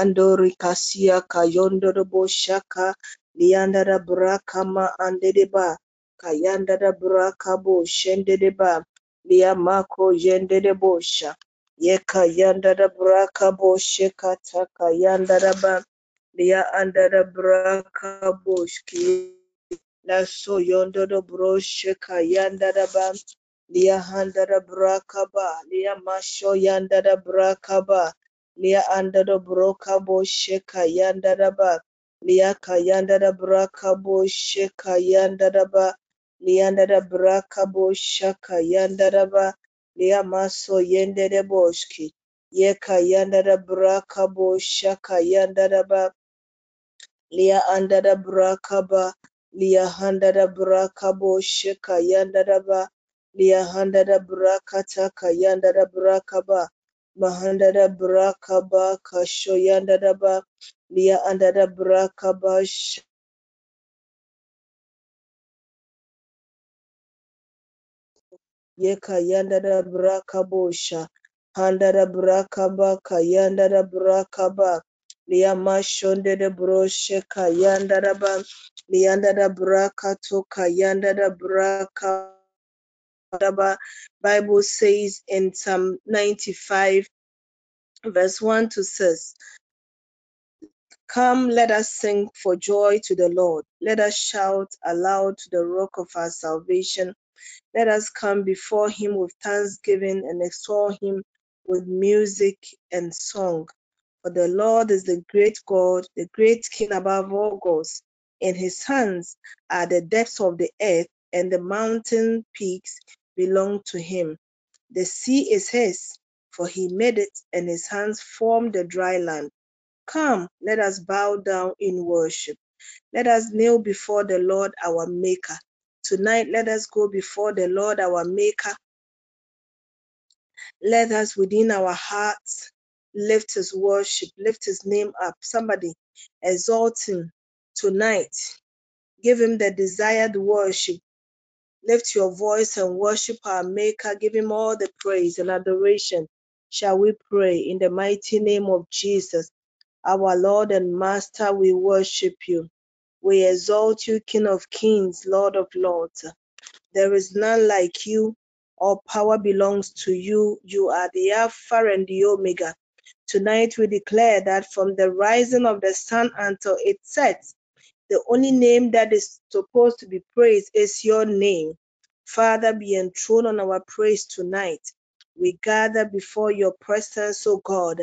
andori kasia kayondoro shaka liandara brakama andereba kayandara brakabo shendereba liamako yenderebosha yeka yandara brakabo sheka taka yandara ba lia andara brakabo shki La so yondoro broshe kayandara ba lia handara brakaba lia masho yandara brakaba lia andara brokabo sheka yandara ba. Lia kayandara brakabo sheka yandara ba. Lia andara brakabo shaka yandara ba. Lia maso yendere boshki. Yeka yandara brakabo shaka yandara ba. Lia andara brakaba lia handara brakabo sheka yandara ba. Lia handara brakata kayandara brakaba mahandara brakaba kasho yandara ba lia andara brakaba yeka yandara brakabosha handara brakaba kayandara brakaba lia mashondere broshe kayandara ba liandara brakato kayandara braka Bible says in Psalm 95 verse 1 to 6, Come, let us sing for joy to the Lord. Let us shout aloud to the rock of our salvation. Let us come before him with thanksgiving and extol him with music and song. For the Lord is the great God, the great King above all gods. In his hands are the depths of the earth, and the mountain peaks belong to him. The sea is his, for he made it, and his hands formed the dry land. Come, let us bow down in worship. Let us kneel before the Lord our Maker. Tonight, let us go before the Lord our Maker. Let us within our hearts lift his worship, lift his name up. Somebody exalt him tonight. Give him the desired worship. Lift your voice and worship our Maker. Give him all the praise and adoration. Shall we pray in the mighty name of Jesus? Our Lord and Master, we worship you. We exalt you, King of kings, Lord of lords. There is none like you. All power belongs to you. You are the Alpha and the Omega. Tonight we declare that from the rising of the sun until it sets, the only name that is supposed to be praised is your name. Father, be enthroned on our praise tonight. We gather before your presence, O God,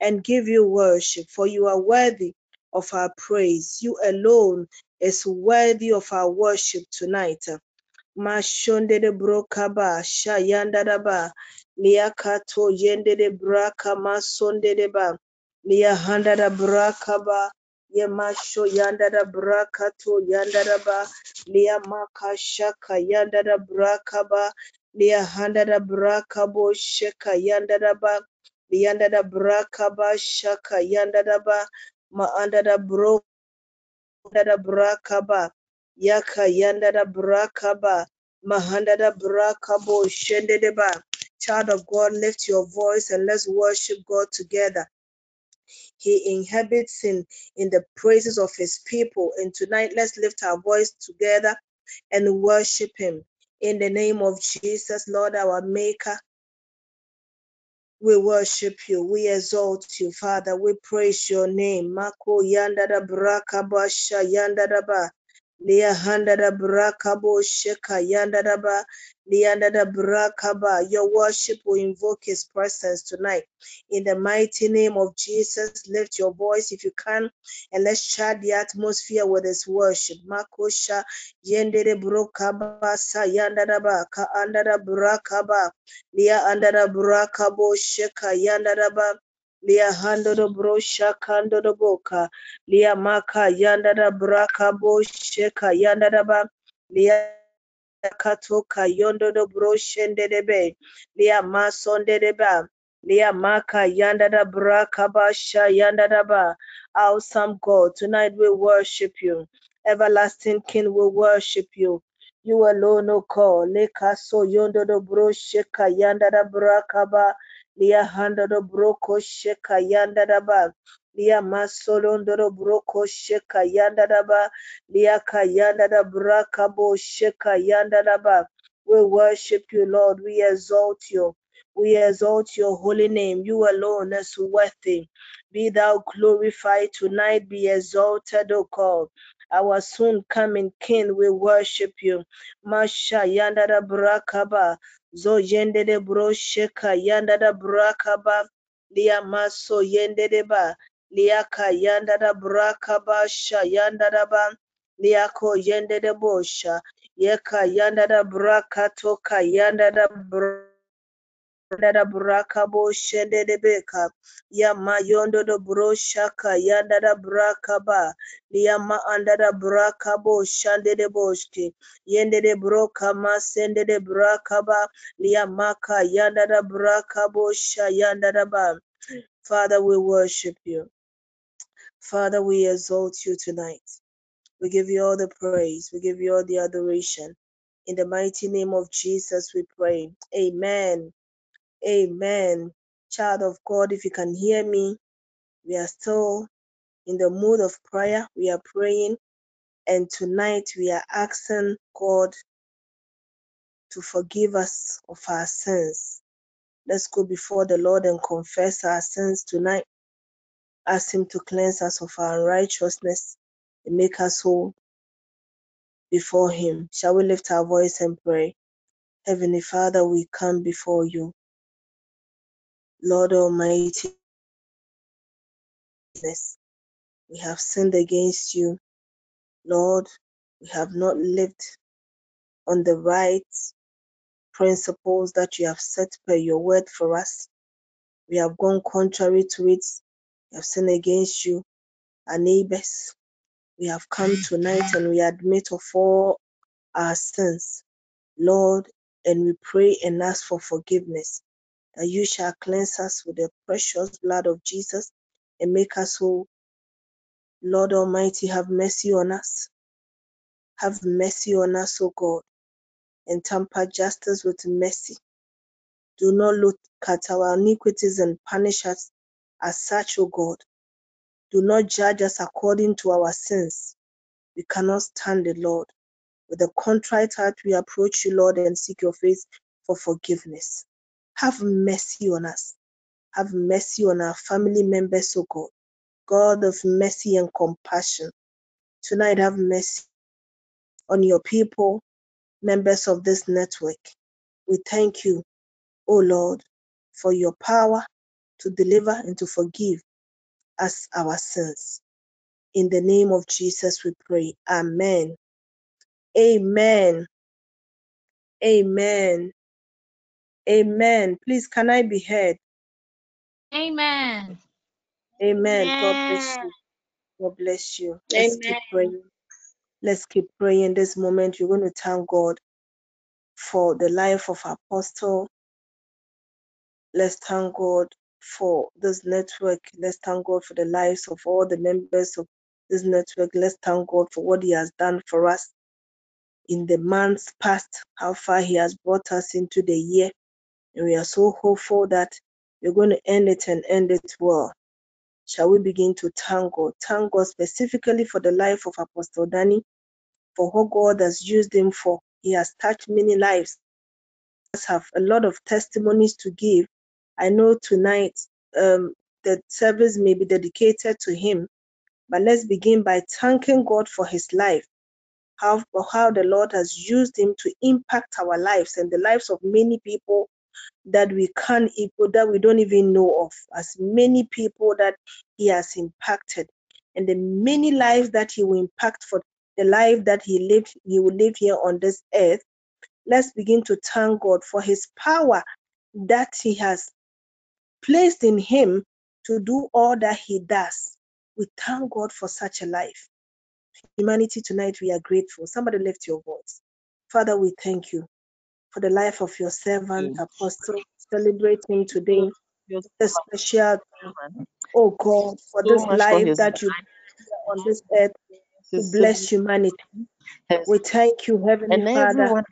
and give you worship, for you are worthy of our praise. You alone is worthy of our worship tonight. Mashonde de brokaba shayanda daba liakato yende de braka masonde de ba liahanda da brakaba ye masho yanda da brakato yanda da ba liamaka shaka yanda da brakaba liahanda da brakabo shaka yanda da ba lianda brakaba shaka yanda da ba bro da brakaba yaka yanda da brakaba mahanda da brakabo shende de ba. Child of God lift your voice and let's worship God together he inhabits in in the praises of his people and tonight let's lift our voice together and worship him in the name of Jesus Lord our maker we worship you. We exalt you, Father. We praise your name. Mako yanda da braka basha yanda da ba. Lia handa da braka bo sheka yanda da ba. Lianda da braka ba. Your worship will invoke his presence tonight. In the mighty name of Jesus, lift your voice if you can and let's chart the atmosphere with his worship. Makosha yende de broka sa yanda da ba. Ka anda da braka ba. Lia andara braka bo sheka yandaraba Lia hando do bro shakando do boka. Lia maka yanda da braka bo sheka yanda da ba. Lia katoka yondo do bro shende de be. Lia masonde de. Lia maka yanda da braka ba sha yanda da ba. Awesome God, tonight we worship you. Everlasting King, we worship you. You alone, O God. Leka so yondo do bro sheka yanda da braka ba. Lia handa broko sheka yanda da ba. Lia masolondo do broko sheka yanda da ba. Lia kayanda da braka bo sheka yanda da ba. We worship you, Lord. We exalt you. We exalt your holy name. You alone is worthy. Be thou glorified tonight. Be exalted, O God. Our soon coming King, we worship you. Masha yanda da brakaba. Zo yende de bro sheka yanda da brakaba. Lia maso yende de ba. Lia ka yanda da brakaba sha yanda da ba. Lia ko yende de bosha. Yeka yanda da brakato ka yanda da bra da braka bo shende de beka. Ya mayondo do bro shaka. Yanda da braka ba. Ya ma anda da braka bo shande de boshki yende de sende de ba. Ya maka yanda da braka bo sha yanda da ba. Father we worship you. Father we exalt you tonight. We give you all the praise. We give you all the adoration. In the mighty name of Jesus we pray. Amen Amen. Child of God, if you can hear me, we are still in the mood of prayer. We are praying, and tonight we are asking God to forgive us of our sins. Let's go before the Lord and confess our sins tonight. Ask Him to cleanse us of our unrighteousness and make us whole before Him. Shall we lift our voice and pray? Heavenly Father, we come before you. Lord Almighty, we have sinned against you Lord, we have not lived on the right principles that you have set per your word for us. We have gone contrary to it. We have sinned against you, our neighbors. We have come tonight and we admit of all our sins, Lord, and we pray and ask for forgiveness, you shall cleanse us with the precious blood of Jesus and make us whole. Lord Almighty, have mercy on us. Have mercy on us, O God and temper justice with mercy. Do not look at our iniquities and punish us as such, O God. Do not judge us according to our sins. We cannot stand it, Lord. With a contrite heart, we approach you, Lord, and seek your face for forgiveness. Have mercy on us. Have mercy on our family members, O God. God of mercy and compassion. Tonight, have mercy on your people, members of this network. We thank you O Lord, for your power to deliver and to forgive us our sins. In the name of Jesus, we pray. Amen. Amen. Amen. Amen. Please, can I be heard? Amen. Amen. God bless you. God bless you. Let's keep praying. Let's keep praying this moment. You're going to thank God for the life of Apostle. Let's thank God for this network. Let's thank God for the lives of all the members of this network. Let's thank God for what He has done for us in the months past, how far He has brought us into the year. And we are so hopeful that we're going to end it and end it well. Shall we begin to thank God? Thank God specifically for the life of Apostle Danny, for what God has used him for. He has touched many lives. Us have a lot of testimonies to give. I know tonight um, the service may be dedicated to him, but let's begin by thanking God for his life how, how the Lord has used him to impact our lives and the lives of many people that we can't that we don't even know of, as many people that he has impacted, and the many lives that he will impact for the life that he lived, he will live here on this earth. Let's begin to thank God for his power that he has placed in him to do all that He does. We thank God for such a life. Humanity, tonight we are grateful. Somebody lift your voice. Father, we thank you for the life of your servant. Apostle, celebrating today the special, oh God, for So this much for life that you on this earth to bless humanity. We thank you, Heavenly and Father, everyone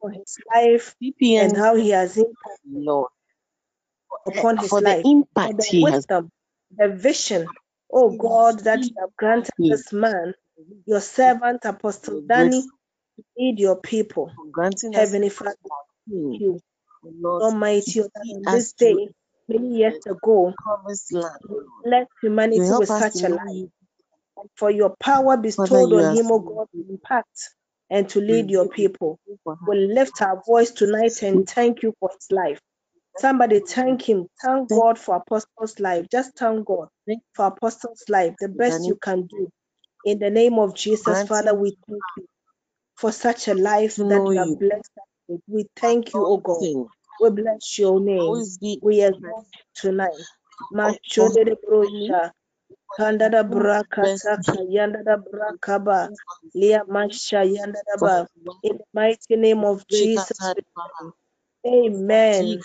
for his life and how he has impacted Lord. upon his for the life, for impact the he has wisdom, the vision, oh God, that you have granted He- this man, your servant, Apostle Danny, lead your people. granting Heavenly Father, thank you, Lord, Almighty, on this day, many years ago, blessed humanity with such a life. For your power bestowed on him, oh so God, to impact and to lead your people. We lift our voice tonight and thank you for his life. Somebody thank him. Thank God for Apostle's life. Just thank God for Apostle's life. The best you can do. In the name of Jesus, Father, we thank you for such a life that you have blessed us with. We thank you, oh God. We bless your name. We exalt tonight. Machode brosha. Kandada brakataka yandada brakaba. Lia masha yandada ba. In the mighty name of Jesus. Amen.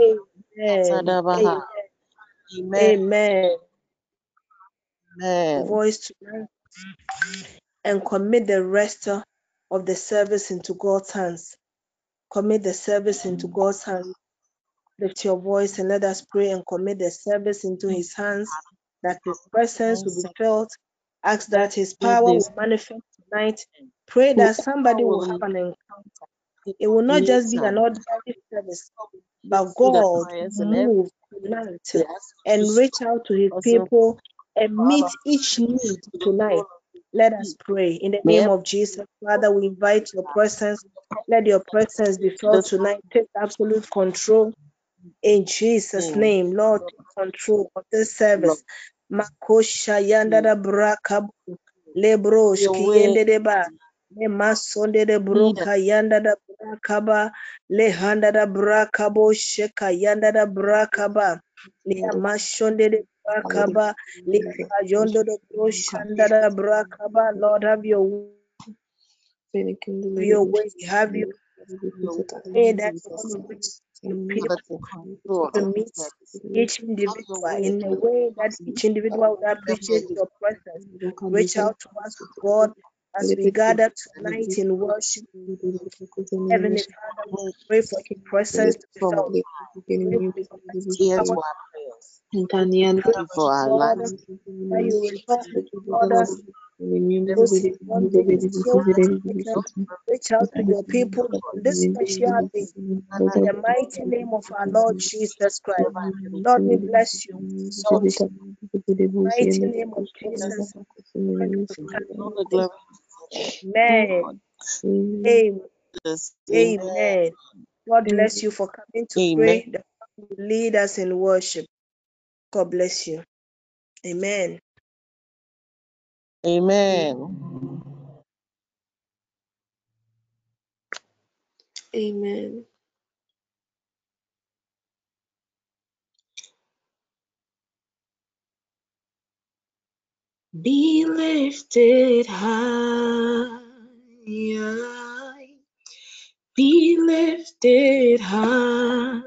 Amen. Amen. Amen. Amen. Amen. Voice tonight and commit the rest of the service into God's hands. Commit the service into God's hands. Lift your voice and let us pray and commit the service into His hands, that His presence will be felt. Ask that His power will manifest tonight. Pray that somebody will have an encounter. It will not just be an ordinary service, but God move tonight and reach out to His people and meet each need tonight. Let us pray. In the name of Jesus, Father, we invite your presence. Let your presence be felt tonight. Take absolute control. In Jesus' name, Lord, take control of this service. Makosha yandada brakabu lebrosh kiyende le masonde de broka yandada brakaba le handada brakabo sheka yandada brakaba le amashonde de brakaba le ayondo de broshandada brakaba Lord have your your way. Have your way. That you're going to reach your people to meet each individual in a way that each individual would appreciate your presence. Reach out to us, God, as we gather tonight in worship. Heavenly Father, we pray for your presence to be felt. Pray for your Here's power. our prayers. Pray For our God, lives. that you will Lord, us those reach out to your people on this special day in the mighty name of our Lord Jesus Christ. Lord, we bless you. Exalt you. Mighty name of Jesus. All the glory. Amen. Amen. Yes. Amen. God bless you for coming to Amen. pray. The Lord will lead us in worship. God bless you. Amen. Amen. Amen. Be lifted high. Be lifted high.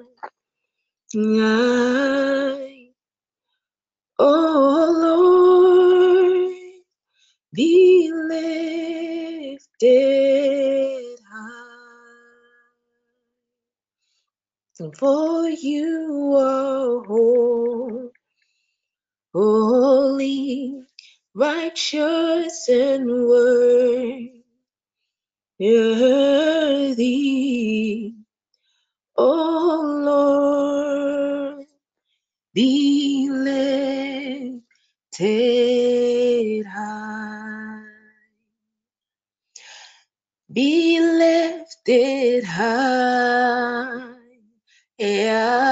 Oh Lord, be lifted high. For you are holy, righteous, and worthy. Oh Lord, be lifted high. Be lifted high. Yeah.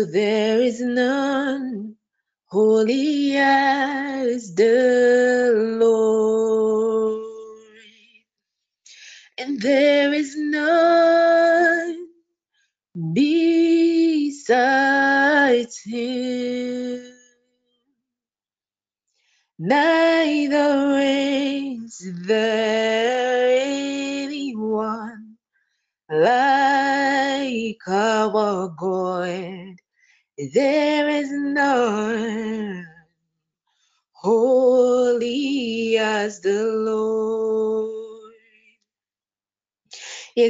So there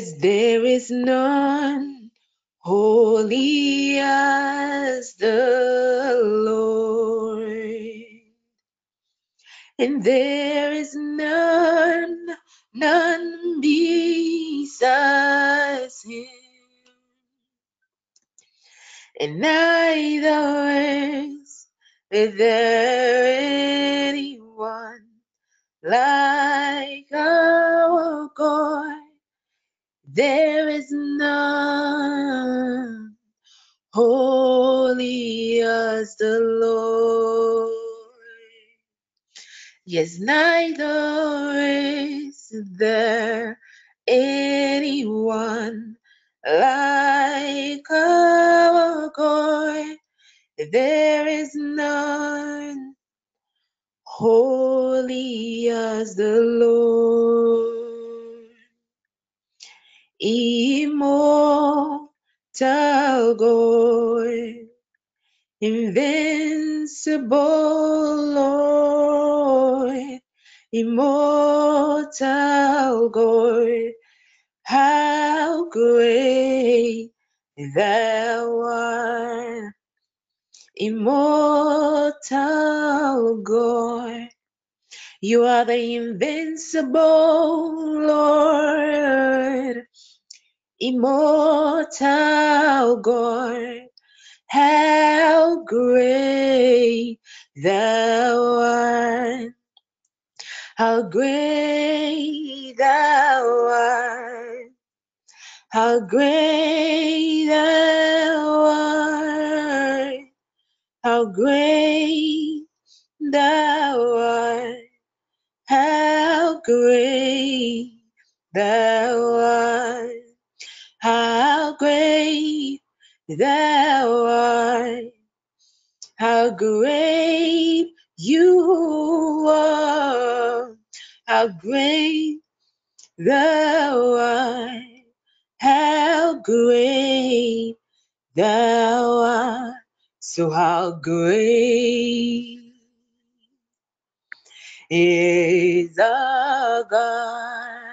Yes, there is none holy as the Lord. And there is none, none besides him. And neither is there There is none holy as the Lord. Yes, neither is there anyone like our God. There is none holy as the Lord. Immortal God, invincible Lord, immortal God, how great thou art, immortal God. You are the invincible Lord, immortal God. How great thou art, how great thou art, how great thou art, how great thou art, how great thou art, how great thou art, how great you are, how great thou art, how great thou art. So how great is our God?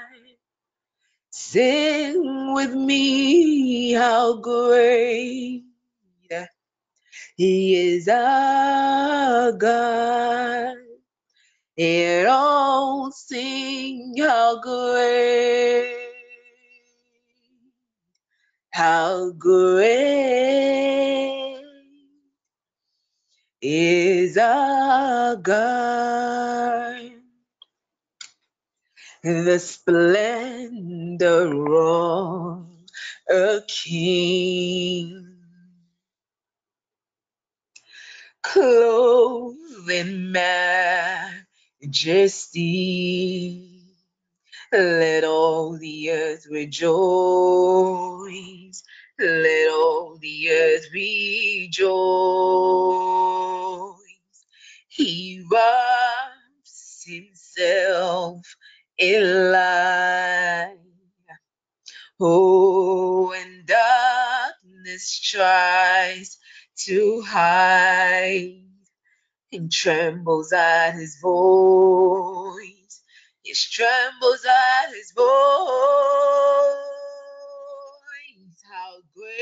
Sing with me, how great He is our God. And all sing how great, how great is our God. The splendor of a king, clothed in majesty. Let all the earth rejoice. Let all the earth rejoice. He wraps himself in. Oh, and darkness tries to hide and trembles at his voice. It trembles at his voice. How great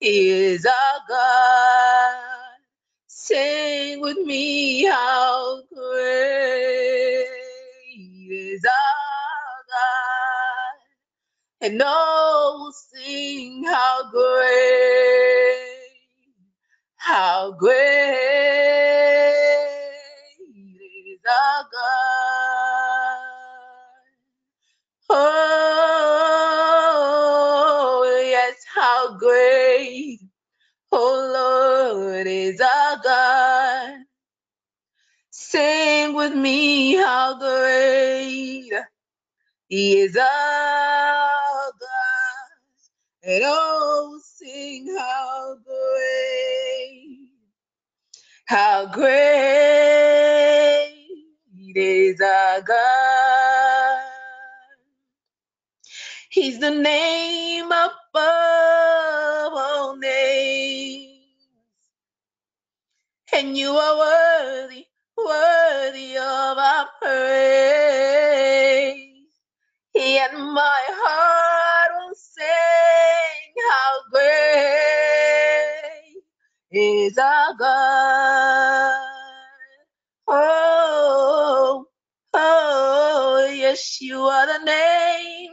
is our God. Sing with me, how great is our God, and oh, will sing how great, how great is our God. Oh. Is our God. Sing with me how great he is our God. And oh, sing how great, how great is our God. He's the name above all names. And you are worthy, worthy of our praise. And my heart will sing how great is our God. Oh, oh, yes, you are the name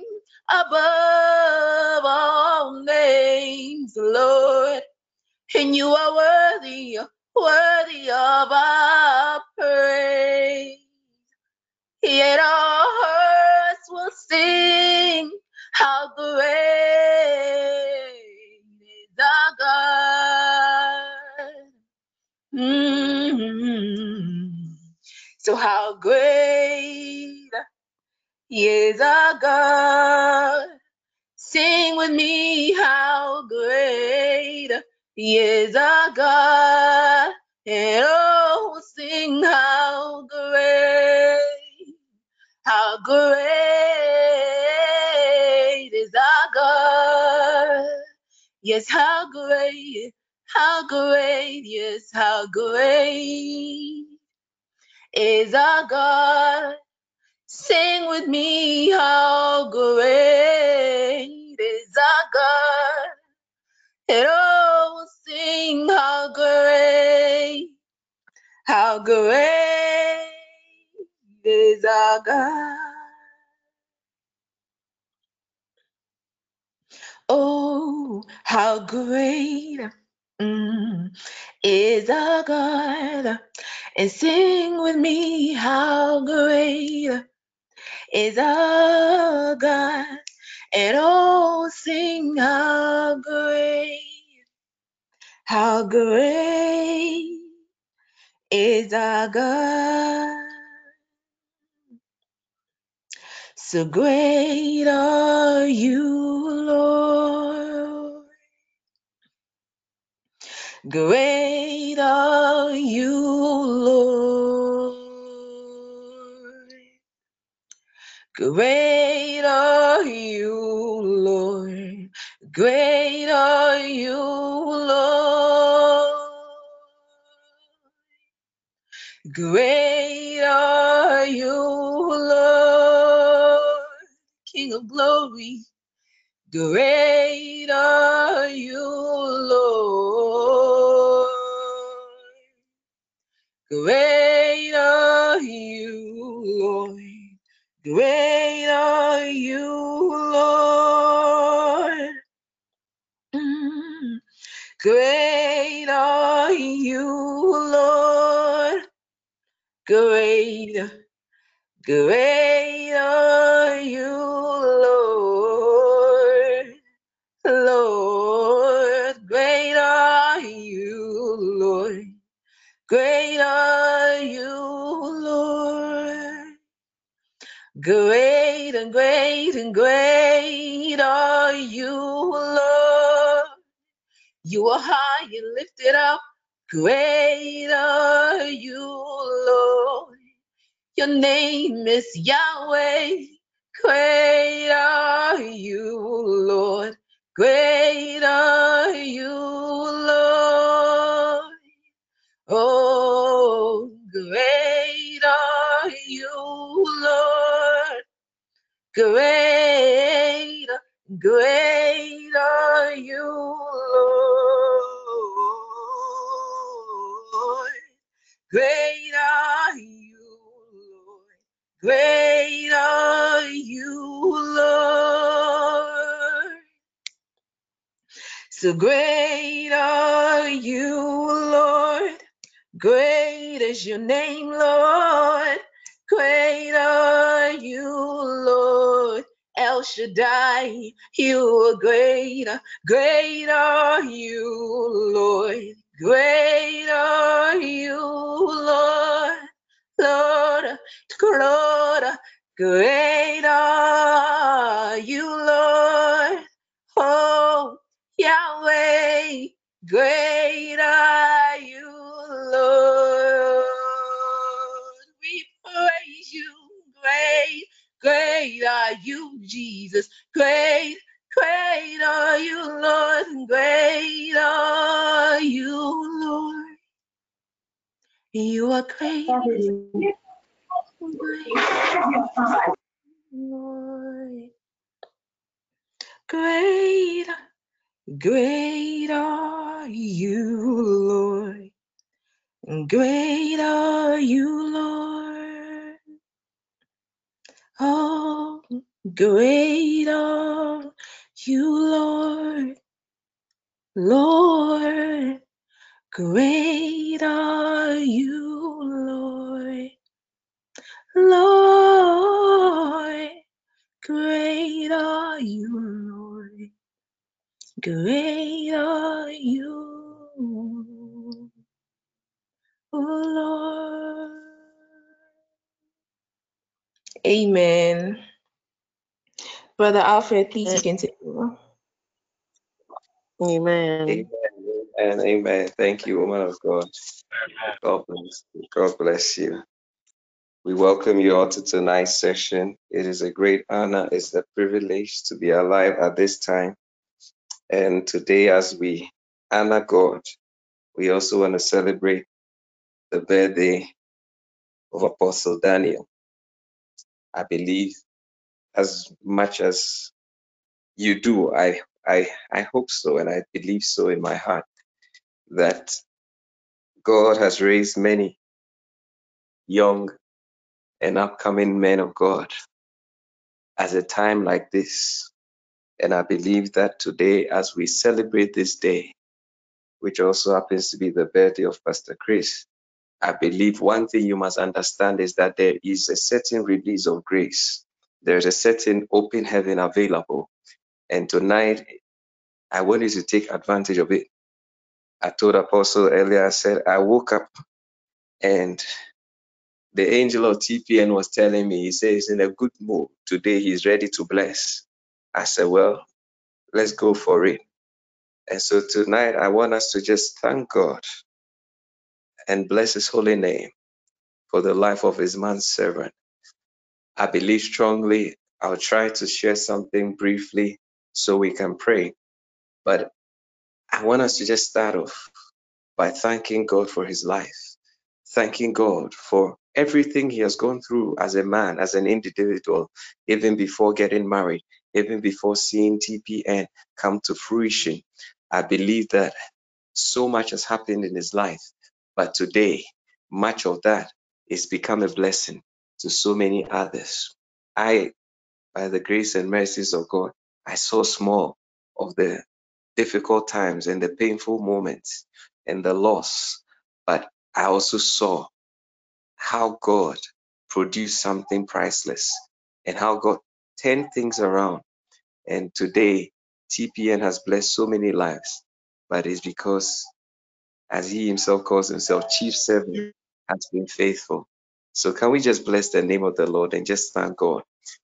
above all names, Lord. And you are worthy, worthy of our praise. Yet our hearts will sing how great is our God. Mm. So how great is our God. Sing with me how great is our God. And oh, sing how great, how great is our God. Yes, how great, how great, yes, how great is our God. Sing with me how great is our God. And oh, sing how great, how great is our God. Oh, how great mm, is our God. And sing with me how great is our God. And oh, sing how great, how great is our God. So great are you, Lord. Great are you, Lord. Great are you, Lord. Great are you, Lord. Great are you, Lord. King of glory. Great are you, Lord. Great are you, Lord. Great are you, Lord. Mm. Great are you, Lord. Great, great are you, Lord. Lord, great are you, Lord. Great Great and great and great are you, Lord. You are high and lifted up. Great are you, Lord. Your name is Yahweh. Great are you, Lord. Great are you, Lord. Oh, Great, great are you, Lord. Great are you, Lord. Great are you, Lord. So great are you, Lord. Great is your name, Lord. Great are you, Lord. El Shaddai, you are great. Great are you, Lord. Great are you, Lord. Lord, Lord, great are you, Lord. Oh, Yahweh, great are are you, Jesus. Great, great are you, Lord. Great are you, Lord. You are great. great, Great, great are you, Lord. Great are you, Lord. Oh, great are you, Lord. Lord, great are you, Lord. Lord, great are you, Lord. Great are you, O Lord. Amen. Brother Alfred, please you can take over. Amen. Amen and amen. Thank you, woman of God. God bless you. God bless you. We welcome you all to tonight's session. It is a great honor, it's a privilege to be alive at this time. And today, as we honor God, we also want to celebrate the birthday of Apostle Daniel. I believe as much as you do, I I I hope so and I believe so in my heart that God has raised many young and upcoming men of God at a time like this. And I believe that today, as we celebrate this day, which also happens to be the birthday of Pastor Chris, I believe one thing you must understand is that there is a certain release of grace. There's a certain open heaven available. And tonight, I want you to take advantage of it. I told Apostle earlier, I said, I woke up and the angel of TPN was telling me, he says, he's in a good mood. Today he's ready to bless. I said, well, let's go for it. And so tonight I want us to just thank God and bless his holy name for the life of his man servant. I believe strongly. I'll try to share something briefly so we can pray. But I want us to just start off by thanking God for his life, thanking God for everything he has gone through as a man, as an individual, even before getting married, even before seeing TPN come to fruition. I believe that so much has happened in his life, but today, much of that is become a blessing to so many others. I, by the grace and mercies of God, I saw small of the difficult times and the painful moments and the loss, but I also saw how God produced something priceless and how God turned things around. And today, TPN has blessed so many lives, but it's because, as he himself calls himself, chief servant has been faithful. So, can we just bless the name of the Lord and just thank God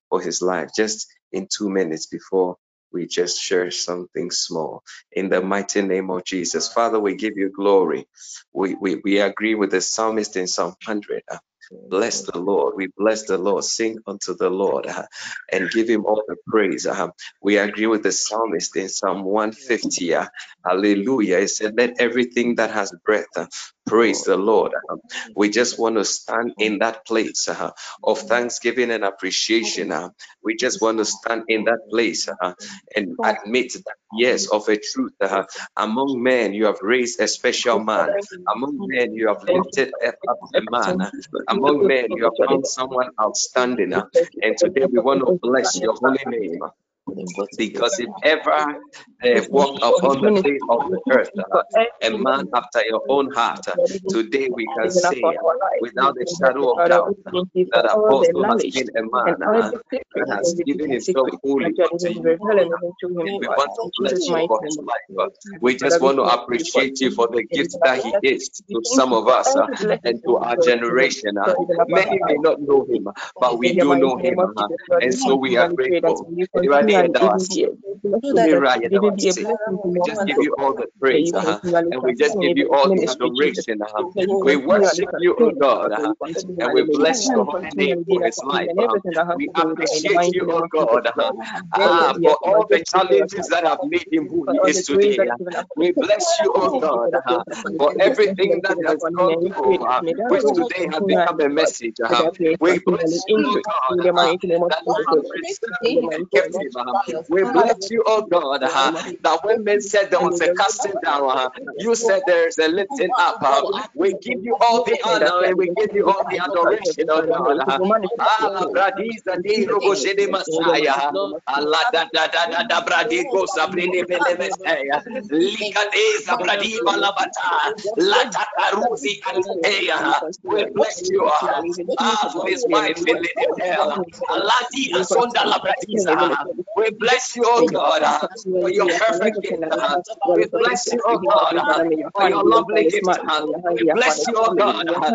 for his life just in two minutes before we just share something small in the mighty name of Jesus. Father, we give you glory. We, we, we agree with the psalmist in Psalm 100. Bless the Lord. We bless the Lord. Sing unto the Lord uh, and give him all the praise. Uh, we agree with the psalmist in Psalm 150. uh, hallelujah. It said, Let everything that has breath uh, praise the Lord. Uh, we just want to stand in that place uh, of thanksgiving and appreciation. we just want to stand in that place and admit that, yes, of a truth. uh, among men, you have raised a special man. Among men, you have lifted up a man. among men, you have found someone outstanding. and today we want to bless your holy name. Because if ever uh, walked upon the face of the earth, uh, a man after your own heart. Uh, today we can say, uh, without a shadow of doubt, uh, that Apostle has been a man uh, that has given himself fully to you. And we want to bless you for his life. uh, We just want to appreciate you for the gift that he is to some of us uh, and to our generation. uh. Many may not know him, but we do know him, uh, and so we are grateful. In our we just give you all the praise, uh, and we just give you all the adoration. Uh, we worship you, oh God, uh, and we bless your holy name for his life. Uh, we appreciate you, oh God, uh, uh, for all the challenges that have made him who he is today. Uh, we bless you, oh God, uh, for everything that has gone through, uh, which today has become a message. Uh, we bless you, oh God, uh, that you have preserved and kept him. Uh, we bless you, oh God, uh, that when men said there was a casting down, uh, you said there is a lifting up. Uh, we give you all the honor and we give you all the adoration, oh God. Uh, ah, di. Allah mesaya. Kateya. We bless you. Ah, for his wife in. Alati asonda labradiza. We bless you, oh God, for your perfect gift. uh, We bless you, oh God, uh, for your lovely gift. uh, We bless you, oh God, uh,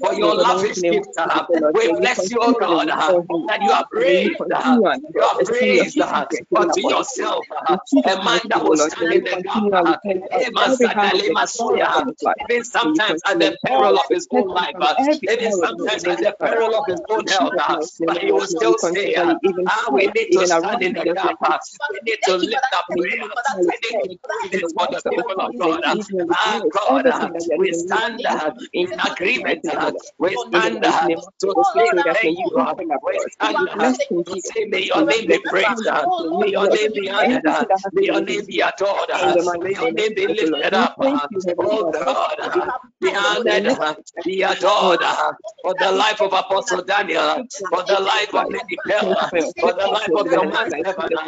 for your lavish gift. uh, We bless you, oh God, uh, that you have raised, uh, you have raised uh, unto yourself uh, a man that will stand in the gap. uh, Ema sadale masuya, Even sometimes at the peril of his own life, uh, even sometimes at the peril of his own health, uh, but he will still say, uh, ah, we need to stand in the gap. Uh, We need to lift up prayer. We need to do this for the people of God. uh, Ah, God, uh, we stand uh, in agreement. uh, We stand uh, to say thank you. uh, We stand uh, to say, may your name be praised. uh, May your name be honored. uh, May your name be adored. uh, May your name be lifted up. uh, Oh God, uh, be honored, uh, be adored uh, for the life of Apostle Daniel, uh, for the life of Lady Bell, uh, for the life of the man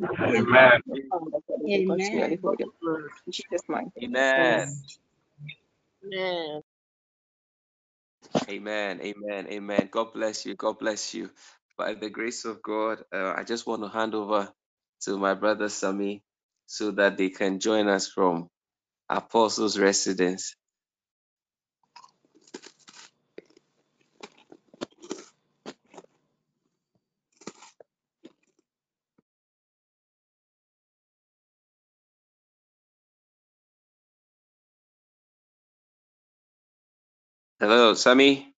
Jesus. exalt you. Amen. Amen. Amen. Amen. Amen. Amen. Amen. God bless you. God bless you. By the grace of God, uh, I just want to hand over to my brother Sami so that they can join us from Apostles' Residence. Hello, Sammy.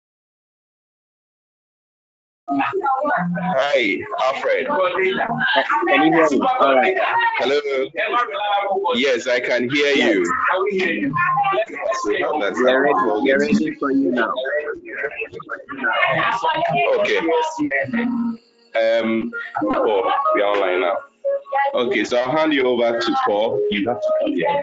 Hi, Alfred. Can you hear me? All right. Hello. Yes, I can hear you. That's We are ready. We are ready for you now. Okay. Um, Paul, we are online now. Okay, so I'll hand you over to Paul. You have to come here.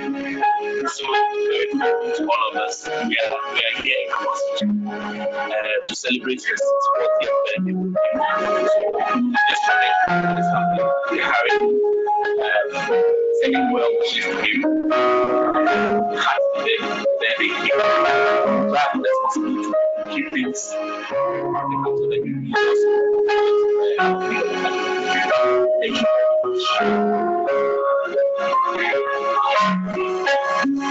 So, all of us, we are, we are here in uh, to celebrate his 40th birthday. Yesterday, this happened. We are having um, sending well wishes to him. Happy birthday, very glad responsibility to keep things the couple that you use. Thank you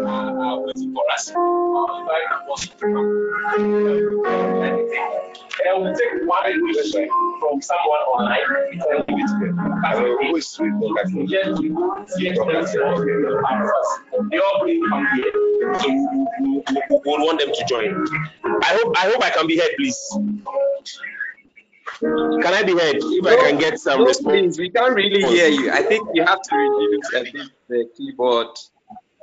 uh, waiting for us. And we'll take one question from someone online. and give it to them. I will always read the Just yes, They all bring come here. So we, would want them to join. I hope I hope I can be heard, please. Can I be heard? If I can get some No, response. please, we can't really hear you. I think you have to reduce a bit the keyboard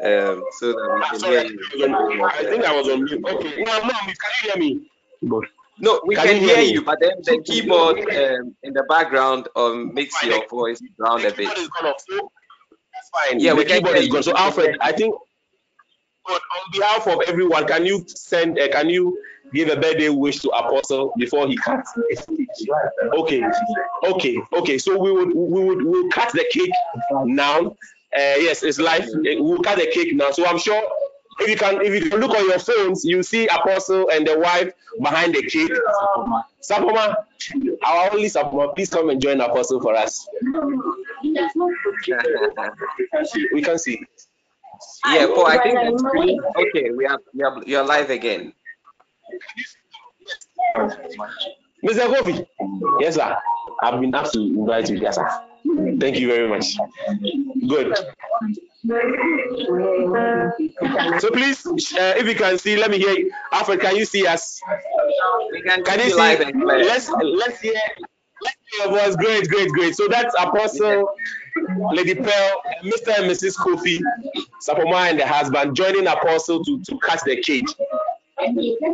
um, so that we can Sorry, hear you. I think I was on mute. Okay. No, no, can you hear me? Good. No, we Can can, you hear hear you, but then the keyboard um, in the background um, makes your voice sound a The bit. keyboard is gone that's fine. Yeah, the we can keyboard hear is gone. So Alfred, I think on, on behalf of everyone, can you send? Uh, can you give a birthday wish to Apostle before he cuts? Okay, okay, okay. So we would we would we'll cut the cake now. Uh, yes, it's live. Uh, We'll cut the cake now. So I'm sure if you can if you can look on your phones, you see Apostle and the wife behind the cake. Sapoma, our only Sapoma, please come and join Apostle for us. We can see. Yeah, Paul, I think that's pretty okay. We are, we are you're live again. Mr. Kofi. Yes, sir. I've been asked to invite you. Yes, sir. Thank you very much. Good. So please, uh, if you can see, let me hear you. Alfred, can you see us? We can, Can see you you live see? and clear. Let's let's hear. Your voice. Great, great, great. So that's Apostle, Lady Pearl, Mr. and Mrs. Kofi, Sapoma and the husband joining Apostle to to catch the cage.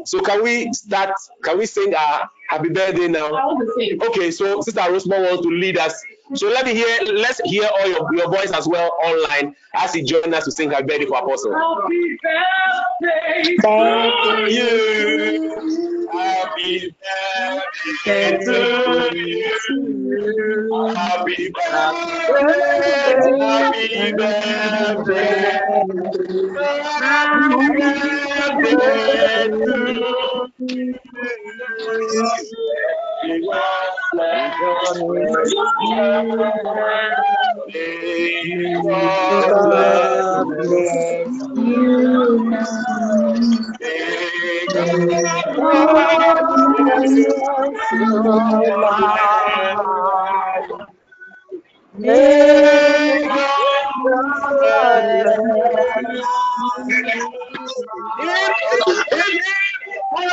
So can we start? Can we sing our happy birthday now? Okay, so Sister Rosemont wants to lead us. So let me hear. Let's hear all your, your voice as well online as he joins us to sing happy birthday for Apostle. Happy birthday you. Happy birthday to you. Happy birthday. Happy birthday. Happy birthday to you. Uh, okay.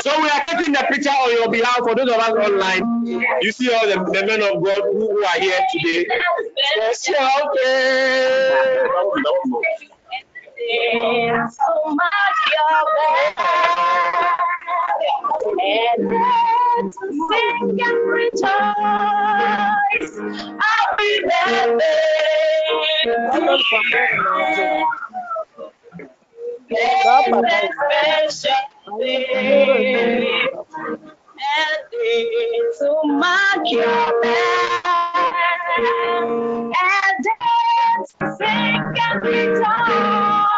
So we are taking the picture on your behalf for those of us online. You see all the, the men of God who, who are here today. Special day. so your and then sing day. And to mark your and dance, sing and rejoice.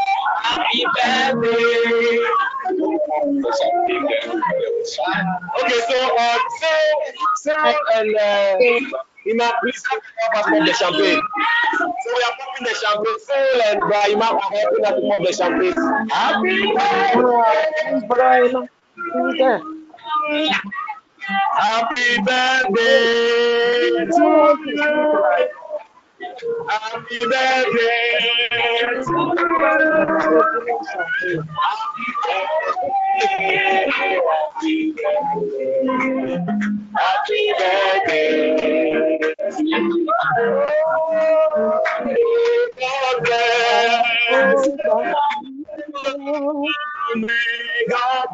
Okay, so uh, Cyril, Cyril and uh, Ima, please help us pop the champagne. So we are popping the champagne. Cyril and Brahima are helping us pop the champagne. Happy birthday. Happy birthday to you. Happy birthday to you. Happy birthday to you. God bless. God bless. God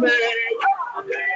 bless.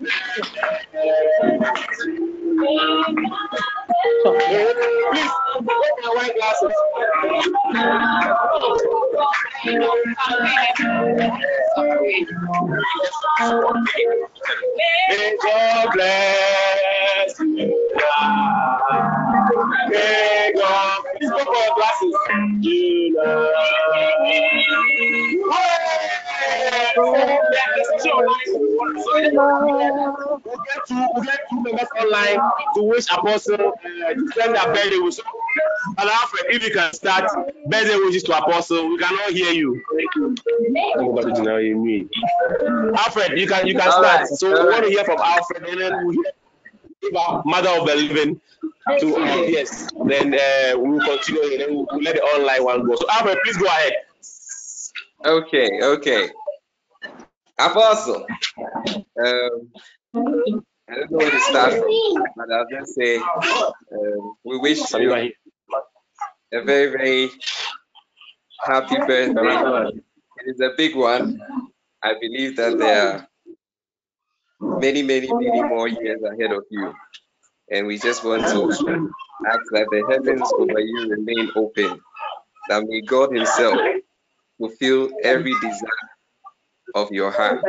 Please, put white glasses. May God bless We'll get two, we'll get two members online to wish Apostle uh, to send their birthday wish. And Alfred, if you can start birthday wishes to Apostle, we cannot hear you. Alfred, you can you can All start. right, So all we want to right. hear from Alfred, and then we about Mother of the Living. To uh, yes, then uh, we will continue, and then we'll, we'll let the online one go. So Alfred, please go ahead. Okay, okay. Apostle. Um, I don't know where to start from, but I'll just say um, we wish you a very, very happy birthday. It is a big one. I believe that there are many, many, many more years ahead of you. And we just want to ask that the heavens over you remain open, that may God Himself fulfill every desire of your heart.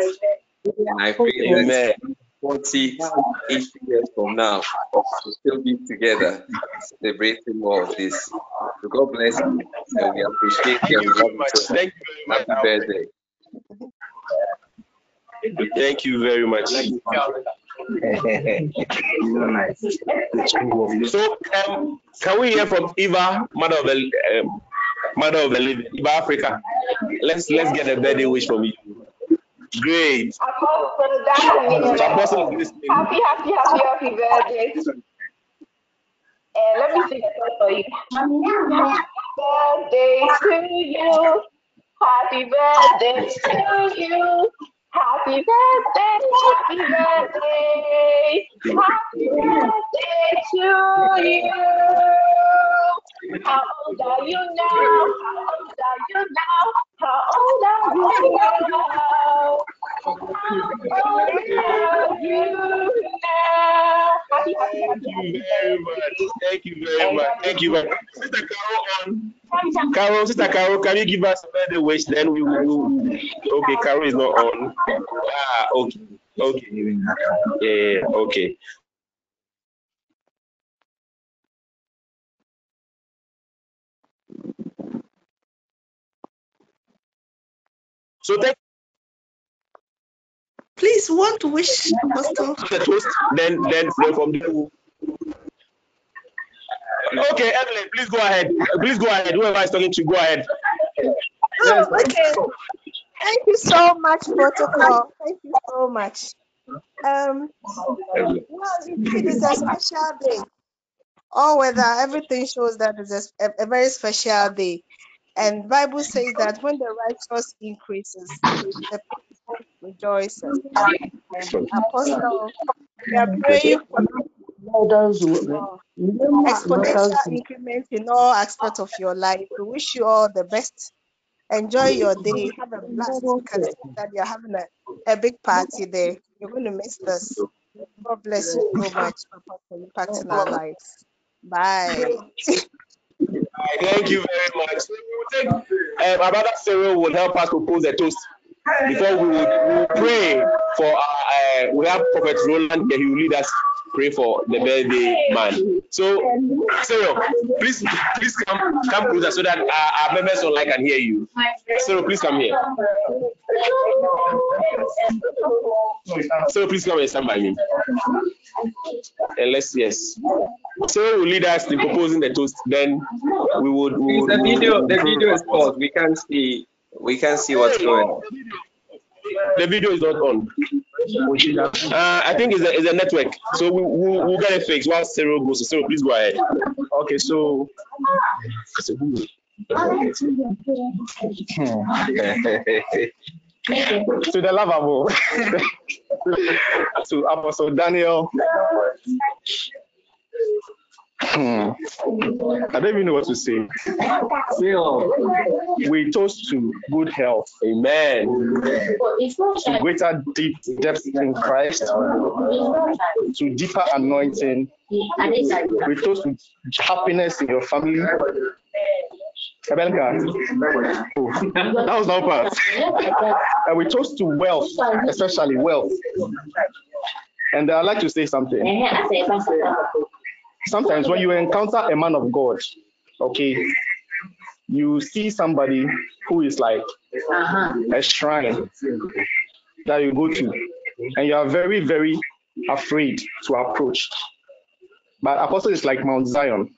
And I pray Amen. that 40, 80 years from now, we'll still be together celebrating more of this. So God bless you, and we appreciate you and we love you so much. Thank you very much. Happy birthday. Thank you very much. So, um, can we hear from Eva, mother of the um, mother of the living, Eva Africa? Let's let's get a birthday wish from you. Great. Apostle, that's So Apostle is. Happy, happy, happy, happy birthday. Uh, let me sing a song for you. Happy birthday to you. Happy birthday to you. Happy birthday, happy birthday. Happy birthday to you. How old are you now? How old are you now? How old are you now? How old are you now? Thank you very much. Thank you very much. Thank you very much. Sister Carol on. Carol, Sister Carol, can you give us a birthday wish? Then we will. Okay, Carol is not on. Ah, okay. Okay. Yeah, okay. So thank Please, want to wish Apostle. the toast. Then, then, then from we'll- Okay, Evelyn, please go ahead. Please go ahead. Whoever is talking to, go ahead. Oh, okay. Thank you so much, protocol. Thank you so much. Um, well, it is a special day. All weather, everything shows that it's a, a very special day. And Bible says that when the righteous increases, the people rejoices. And Apostle, we are praying for exponential increment in all aspects of your life. We wish you all the best. Enjoy your day. Have a blast. See that you're having a, a big party there. You're going to miss this. God bless you so much for impacting our lives. Bye. Thank you very much. Um, our brother Cyril will help us propose a toast before we will we pray for our, uh, we have Prophet Roland here. He will lead us pray for the birthday man. So, Cyril, please, please come, come closer so that our, our members online can hear you. Cyril, please come here. Cyril, please come and stand by me. And let's yes. Cyril will lead us in proposing the toast. Then we would. We would the video, the video is paused. We can't see, we can't see what's going on. The video is not on. Uh, I think it's a, it's a network. So we, we'll, we'll get it fixed while Cyril goes. So Cyril, please go ahead. Okay, so to the lovable, to Apostle Daniel. Hmm. I don't even know what to say. We toast to good health. Amen. To greater deep depth in Christ. To deeper anointing. We toast to happiness in your family. Oh, that was not part. And we toast to wealth, especially wealth. And I'd like to say something. Sometimes when you encounter a man of God, okay, you see somebody who is like uh-huh. a shrine that you go to, and you are very, very afraid to approach. But Apostle is like Mount Zion.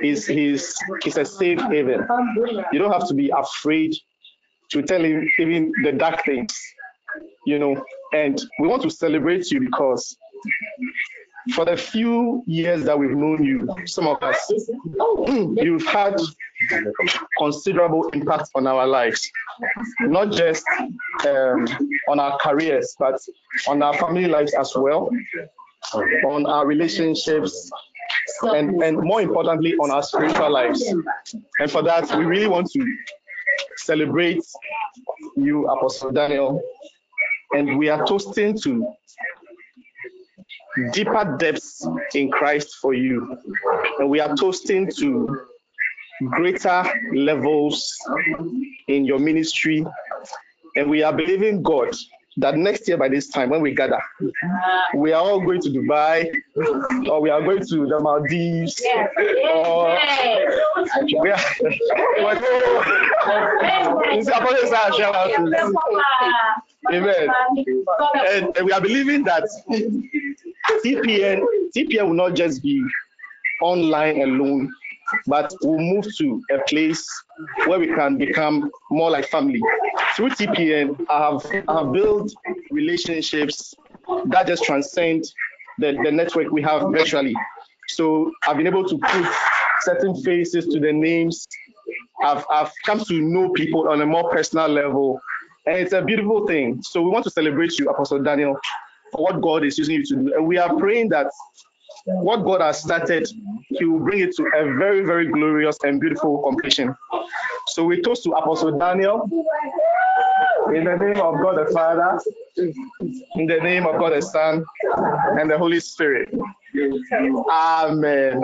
He's, he's, he's a safe haven. You don't have to be afraid to tell him even the dark things, you know. And we want to celebrate you because for the few years that we've known you, some of us, you've had considerable impact on our lives, not just um, on our careers, but on our family lives as well, on our relationships, and, and more importantly, on our spiritual lives. And for that, we really want to celebrate you, Apostle Daniel, and we are toasting to deeper depths in Christ for you. And we are toasting to greater levels in your ministry. And we are believing God that next year by this time when we gather, we are all going to Dubai or we are going to the Maldives or Amen. And, and we are believing that TPN TPN will not just be online alone, but we'll move to a place where we can become more like family. Through TPN, I have, I have built relationships that just transcend the, the network we have virtually. So I've been able to put certain faces to the names. I've, I've come to know people on a more personal level. And it's a beautiful thing. So we want to celebrate you, Apostle Daniel, for what God is using you to do. And we are praying that what God has started, He will bring it to a very, very glorious and beautiful completion. So we toast to Apostle Daniel in the name of God the Father, in the name of God the Son, and the Holy Spirit. Amen.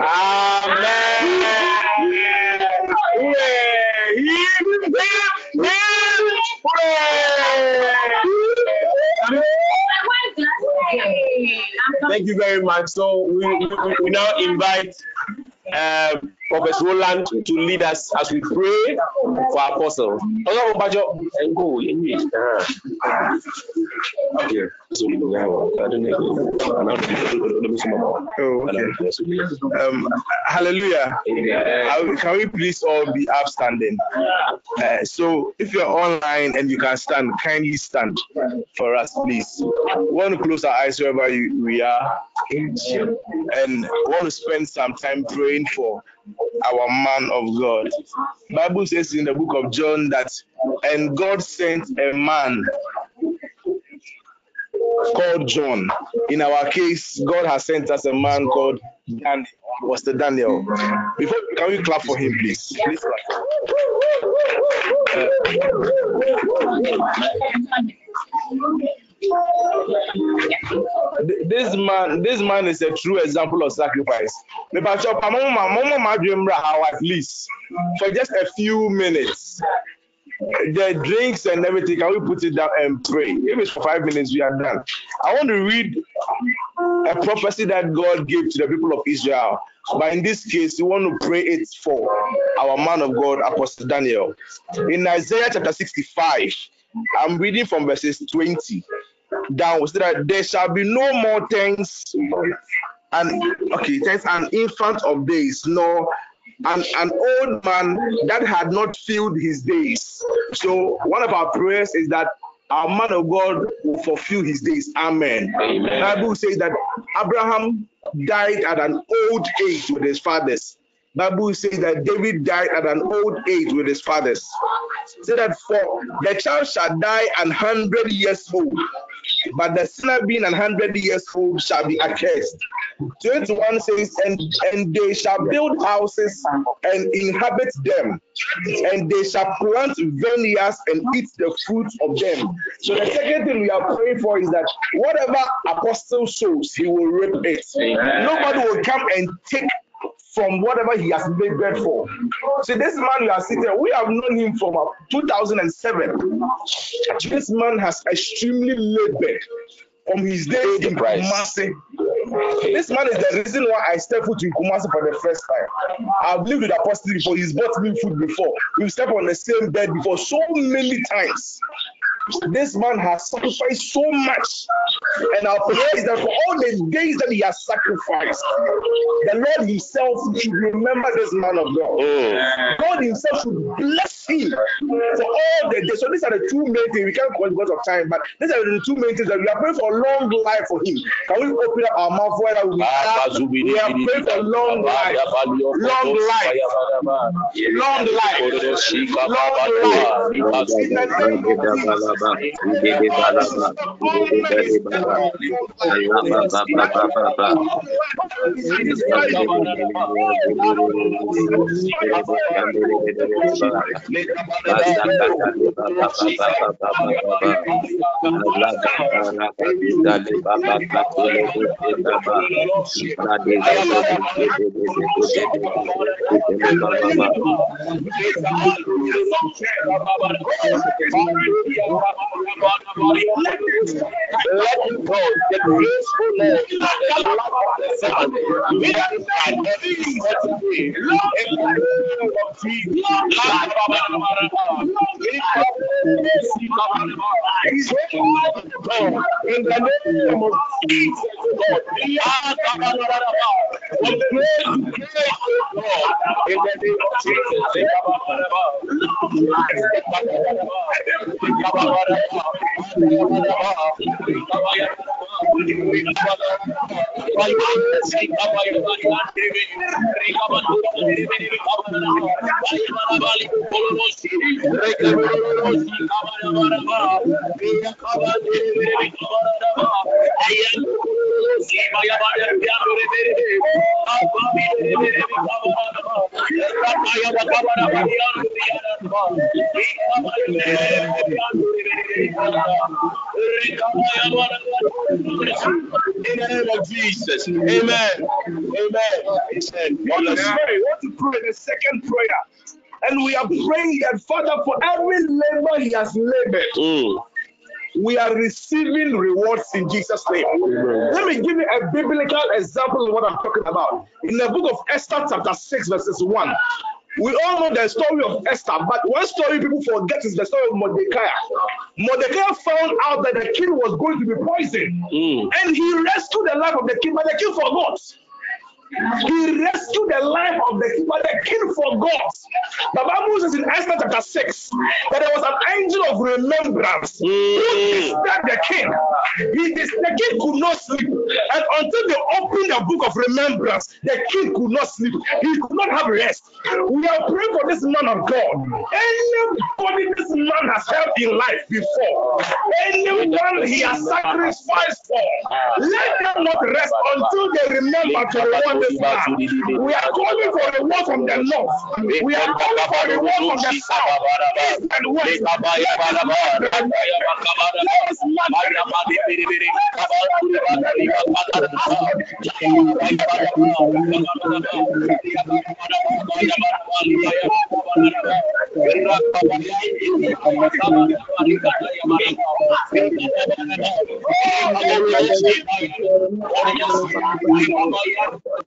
Thank you very much. So we, we, we now invite uh, Professor Roland to lead us as we pray for our apostle. Ọlọ́run bájọ́ ẹ̀ ń kó yẹn yìí. Oh. Um, hallelujah. Can we please all be upstanding? Uh, so, if you're online and you can stand, kindly stand for us, please. We want to close our eyes wherever you, we are and want to spend some time praying for our man of God. Bible says in the book of John that and God sent a man called John. In our case, God has sent us a man called Daniel, Was the Daniel. Before can we clap for him, please? Please clap. Uh, Th- this man, this man is a true example of sacrifice. At least for just a few minutes. The drinks and everything, can we put it down and pray? If it's for five minutes, we are done. I want to read a prophecy that God gave to the people of Israel. But in this case, we want to pray it for our man of God, Apostle Daniel. In Isaiah chapter 65, I'm reading from verses 20 down, so that there shall be no more things and okay, thanks an infant of days, nor an, an old man that had not filled his days. So one of our prayers is that our man of God will fulfill his days. Amen. Amen. Bible says that Abraham died at an old age with his fathers. Bible says that David died at an old age with his fathers. Say that for the child shall die an hundred years old, but the sinner being an hundred years old shall be accursed. 21 says, and, and they shall build houses and inhabit them, and they shall plant vineyards and eat the fruits of them. So the second thing we are praying for is that whatever apostle sows, he will reap it. Nobody will come and take from whatever he has labored for. See, this man you are sitting, we have known him from 2007. This man has extremely labored from his days in Kumasi. This man is the reason why I stepped foot in Kumasi for the first time. I've lived with Apostle before, he's bought me food before. We've stepped on the same bed before so many times. This man has sacrificed so much. And our prayer is that for all the days that he has sacrificed, the Lord Himself should remember this man of God. Mm. God Himself should bless him for all the days. So these are the two main things. We can't call because of time, but these are the two main things that we are praying for a long life for him. Can we open up our mouth where we are? We are praying for long life, long life, long life, long life. baba ide. Let go not believe that we love in the name of Jesus. We are the grace to Lord. In the name of Jesus. Let in the name of Jesus. Amen. Amen. Want to pray? Want to pray the second prayer? And we are praying that Father, for every labor He has labored. Mm we are receiving rewards in Jesus' name. Amen. Let me give you a biblical example of what I'm talking about. In the book of Esther, chapter 6, verses 1, we all know the story of Esther, but one story people forget is the story of Mordecai. Mordecai found out that the king was going to be poisoned, mm. and he rescued the life of the king, but the king forgot. He rescued the life of the king, but the king forgot. The Bible says in Esther chapter 6 that there was an angel of remembrance mm. who disturbed the king. He, the king could not sleep. And until they opened the book of remembrance, the king could not sleep. He could not have rest. We are praying for this man of God. Anybody this man has helped in life before, anyone he has sacrificed for, let them not rest until they remember to the one this man. We are calling for the word from the north. We are calling for the word from the south, east and west. Let us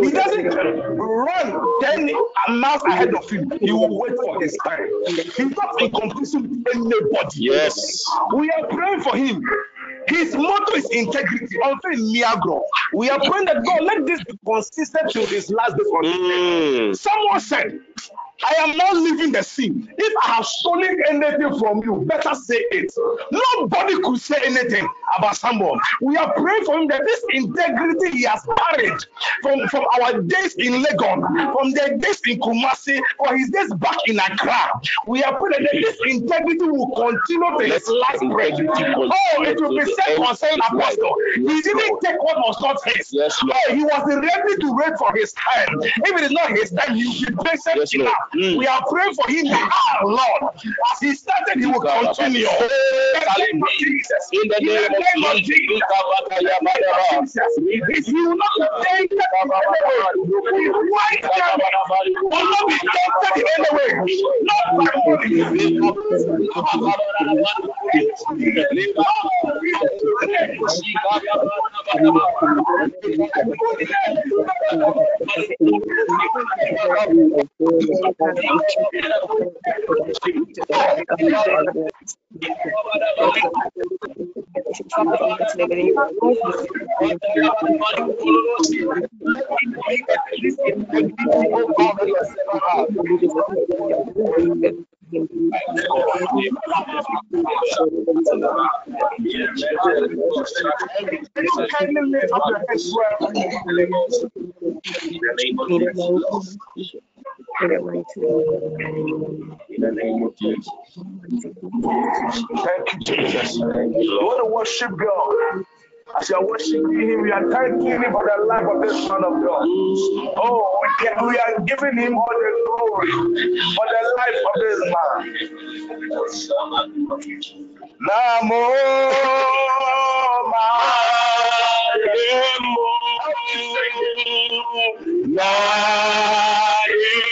He doesn't run 10 miles ahead of him. He will wait for his time. He's not in competition with anybody. Yes. We are praying for him. His motto is integrity. Until Niagara. We are praying that God let this be consistent to his last days on Mm. Someone said, I am not leaving the scene. If I have stolen anything from you, better say it. Nobody could say anything about someone. We are praying for him that this integrity he has carried from, from our days in Legon, from the days in Kumasi, or his days back in Accra. We are praying that this integrity will continue to his last breath. Oh, it will be said concerning Apostle. He didn't take what was not his. Yes, Lord. Oh, he was ready to wait for his time. If it is not his time, he will be patient Yes, enough. Mm. We are praying for him now, Lord. As he started, he will continue. In the name of Jesus. In the name of Jesus. Jesus. If you will not take his white garment will not be tempted Thank you, Jesus. Want to worship God. As you are worshiping Him, We are thanking Him for the life of this Son of God. Oh, we, can, we are giving Him all the glory for the life of this man. Namo Namo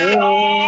Oh,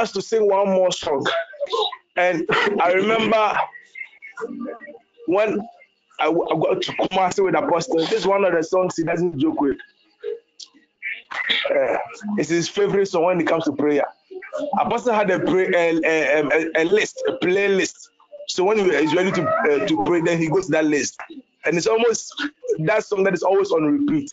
us to sing one more song. And I remember when I, got to Kumasi with Apostle, this is one of the songs he doesn't joke with. Uh, it's his favorite song when it comes to prayer. Apostle had a, pray, a, a, a, a list, a playlist. So when he's ready to uh, to pray, then he goes to that list, and it's almost that song that is always on repeat.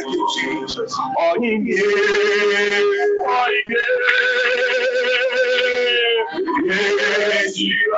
Jesus. Oh, he gave. Oh, he you.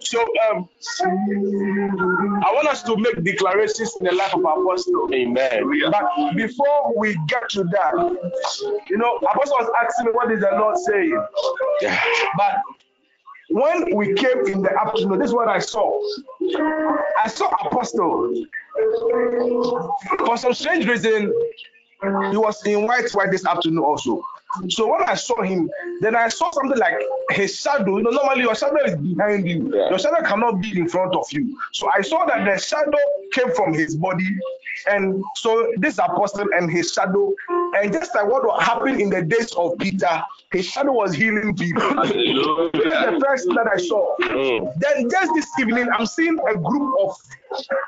So um, I want us to make declarations in the life of Apostle. Amen. But before we get to that, you know, Apostle was asking me, what is the Lord saying? But when we came in the afternoon, this is what I saw. I saw Apostle. For some strange reason, he was in white white this afternoon also. So when I saw him, then I saw something like his shadow. You know, normally your shadow is behind you. Yeah. Your shadow cannot be in front of you. So I saw that the shadow came from his body. And so this apostle and his shadow, and just like what happened in the days of Peter, his shadow was healing people. this is the first that I saw. Mm. Then just this evening, I'm seeing a group of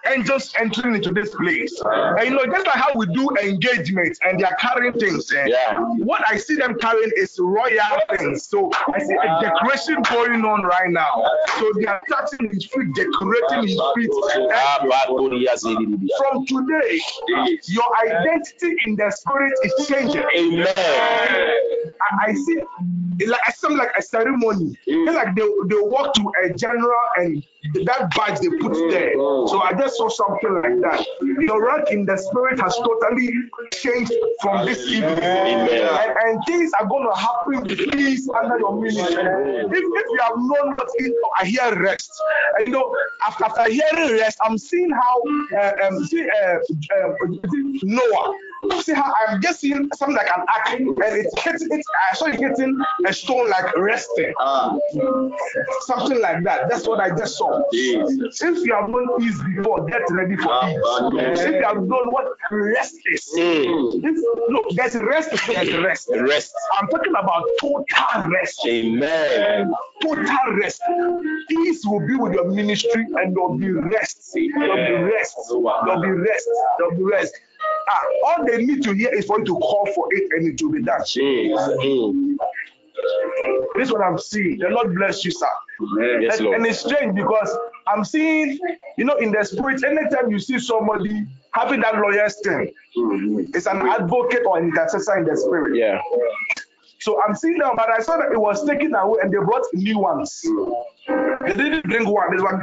angels entering into this place. And you know, just like how we do engagements and they are carrying things. eh, Yeah. What I see them carrying is royal things. So I see a decoration going on right now. So they are touching his feet, decorating his feet. From today, your identity in the spirit is changing. Amen. I, see it's like like a ceremony. It's like they, they walk to a general and that badge they put there. So I just saw something like that. Your rank in the spirit has totally changed from this evening. And, and things are going to happen please under your ministry. If, if you have known is, I hear rest. And you know, after, after hearing rest, I'm seeing how uh, um, see, uh, uh, Noah see how I'm just seeing something like an ark and it's hitting it. I saw it hitting a stone like resting. Ah. Something like that. That's what I just saw. Jesus. If you have known ease before, get ready for Ah. Amen. If you have known what rest is, Mm. if, look, there's rest, there's rest. Rest. I'm talking about total rest. Amen. Total rest. Peace will be with your ministry and there'll be rest. There'll be rest. There'll be rest. There'll be rest. Ah, all they need to hear is for you to call for it and it will be done. Mm. This is what I'm seeing. The Lord bless you, sir. Amen. Yes, and, Lord. and it's strange because I'm seeing, you know, in the spirit, anytime you see somebody having that lawyer's thing, Mhm. it's an advocate or an intercessor in the spirit. Yeah. So I'm seeing them, but I saw that it was taken away and they brought new ones. They didn't bring one, this one.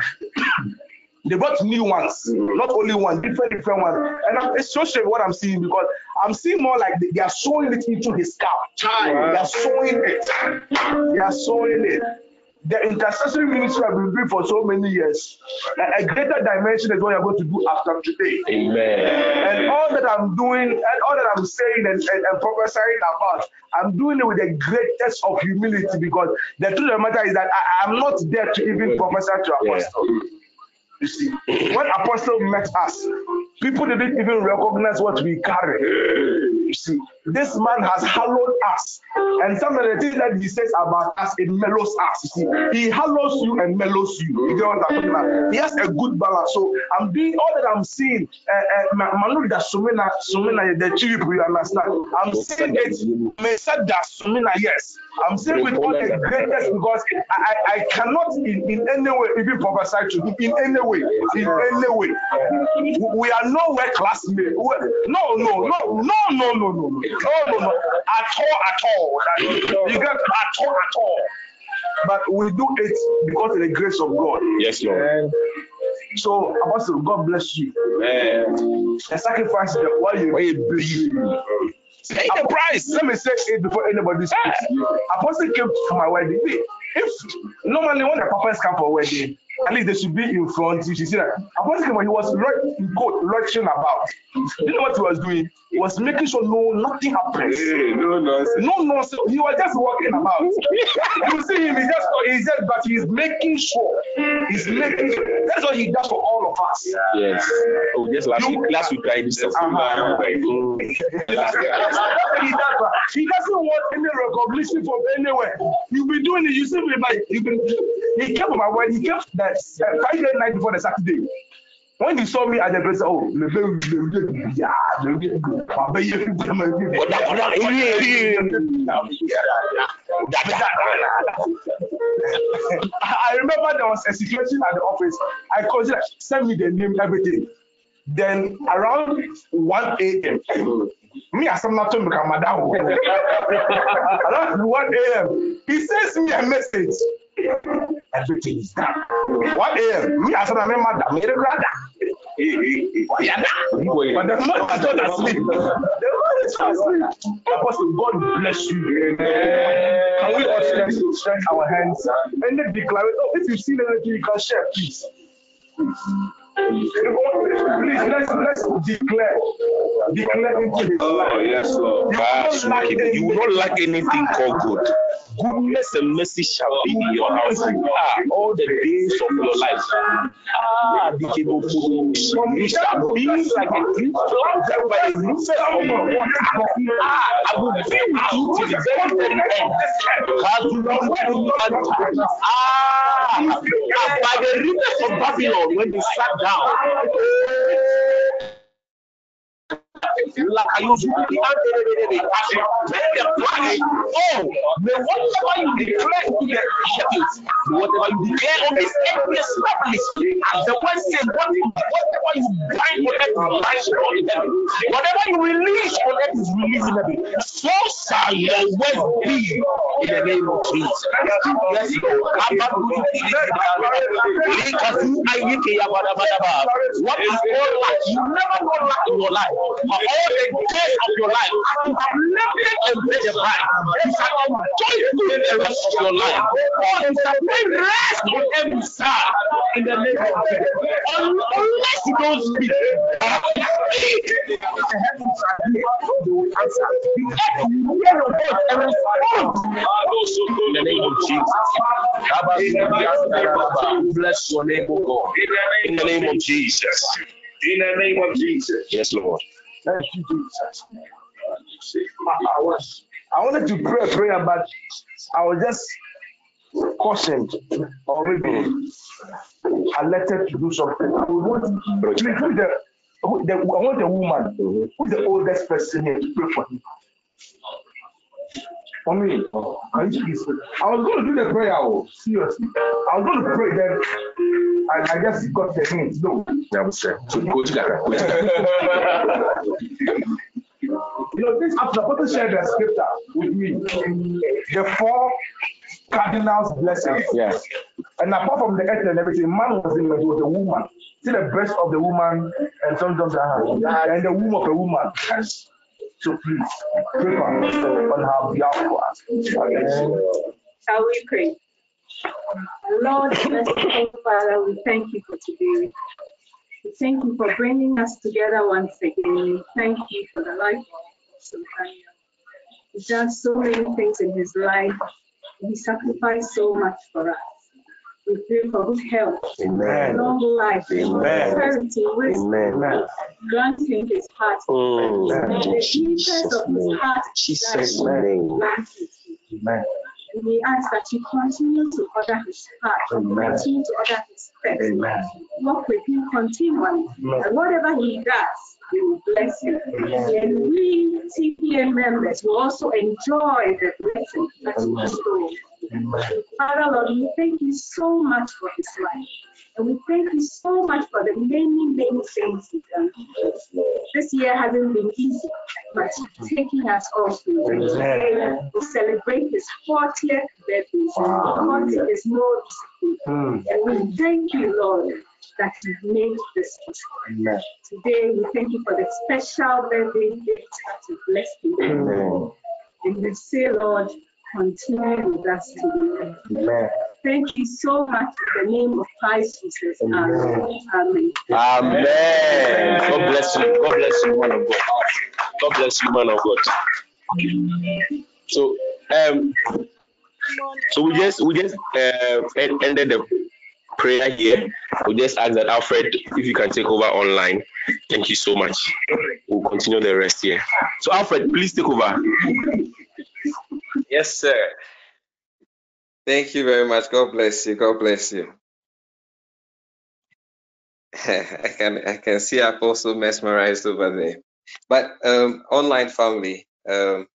They brought new ones, not only one, different, different ones. And I'm, it's so strange what I'm seeing because I'm seeing more like they, are sewing it into his scalp. They are sewing it. They are sewing it. The intercessory ministry I've been doing for so many years. A, greater dimension is what you're going to do after today. Amen. And all that I'm doing, and all that I'm saying and, and, and prophesying about, I'm doing it with the greatest of humility because the truth of the matter is that I, I'm not there to even prophesy to Yeah. You see, when apostle met us, people didn't even recognize what we carry. You see, this man has hallowed us, and some of the things that he says about us, it mellows us. You see, he hallows you and mellows you. You get what I'm talking about? He has a good balance. So I'm doing all that I'm seeing. Uh, uh, Manu da sumina, sumina, the cheap, you understand? I'm seeing it. Said that sumina, yes. I'm saying with all the greatest because I, I, cannot in, in any way even prophesy to him in any way, in any way. We are nowhere classmates. No, no, no, no, no, no, no, no, no, no, at all, at all. You get at all, at all. But we do it because of the grace of God. Yes, Lord. And so, Apostle, God bless you. Amen. The sacrifice that why you bleed? Pay the price. let me say it before anybody speaks. Apostle came to my wedding. If normally when the papas come for a wedding, at least they should be in front. You should see that Apostle came, he was right in quote lecturing about. You know what he was doing? He was making sure no nothing happens. Hey, no nonsense. No nonsense. He was just walking about. you see him, he just he just but he's making sure. He's making sure. That's what he does for all of us. Yes. Oh, just last week. Last week, I did something. Uh-huh. he, does, he doesn't want any recognition from anywhere. You've been doing it. You see me like you've been. He came for my wedding. He came that uh, Friday night before the Saturday. When he saw me at the place, oh, le be le be yeah, le be ma be ye fi be. Oda, oda, eri, eri, eri. I remember there was a situation at the office. I called it, send me the name, everything. Then around 1 a.m., me as I'm not talking about madam. Around 1 a.m., he sends me a message. Everything is done. 1 a.m., me as I'm madam, me brother. Yeah, but the man is not asleep. The man is not asleep. Apostle, God bless you. Can we all stretch, stretch our hands and then declare it? Oh, if you see anything, you can share, please. Please, let's, let's declare. Declare into his Oh, life. yes, Lord. You You will not lack anything called good. Goodness and mercy shall be in your house. Ah, all the days of your life. Ah, you shall be like a tree planted by the rivers of water. Ah, I will be with you to the very end. Ah, do not enter. Ah, by the rivers of Babylon when you sat down. 道。Like I use you, pay the price. Oh, whatever you declare to the shepherds, whatever you declare on this earth be established. As the word says, what- whatever you bind on earth is bind in heaven. Whatever you release on earth is released in heaven. So shall your word be in the name of Jesus. What is all lack? You never know lack in your life. For all the days of your life, you have it and paid the price. You shall enjoy the rest of your life. Oh, you shall find rest on every side in the name of Jesus. Unless you don't speak, speak. The heavens are here, they will answer. The earth will hear your voice and respond. In the name of Jesus. Bless your name, O God. In the name of Jesus. In the name of Jesus. Yes, Lord. Thank you, Jesus. I, was I wanted to pray a prayer, but I was just cautioned or maybe alerted to do something. I want the, the, I want a woman, who's the oldest person here to pray for him. For me, can you please? I was going to do the prayer, oh, seriously. I was going to pray, then I, I just got the hint. No. Yeah, I'm sure. So go together. Go together. You know, this I'm supposed to share the scripture with me. The four cardinals blessings. Yes. And apart from the earth and everything, man was in it was a woman. See the breast of the woman and sometimes uh, and the womb of a woman. So please pray on, her behalf. Shall we pray? Lord, Father, we thank you for today. We thank you for bringing us together once again. We thank you for the life of Sultania. He's done so many things in his life. He sacrificed so much for us. We pray for good health, Amen. long life, Amen. prosperity, wisdom. Amen. Grant him his heart. Mm. And the deepest Jesus' of his heart, Jesus' that name. Amen. And we ask that you continue to order his heart, Amen. continue to order his steps, Amen. walk with him continually. Amen. And whatever he does, he will bless you. Amen. And we TPM members will also enjoy the blessing that you Amen. bestow. Amen. Father Lord, we thank you so much for his life. And we thank you so much for the many, many things you've done. This year hasn't been easy, but you've taken us all through. Amen. We celebrate his 40th birthday. Wow. 40 is no discipline. Mm. And we thank you, Lord, that you've made this possible. Today, we thank you for the special birthday gift that you blessed him. And we say, Lord, continue with us today. Amen. Thank you so much in the name of Christ Jesus. Amen. Amen. Amen. God bless you. God bless you, man of God. God bless you, man of God. So, um, so we just we just uh, ended the prayer here. We just ask that Alfred, if you can take over online. Thank you so much. We'll continue the rest here. So, Alfred, please take over. Yes, sir. Thank you very much. God bless you. God bless you. I can I can see Apostle mesmerized over there. But um, online family, um,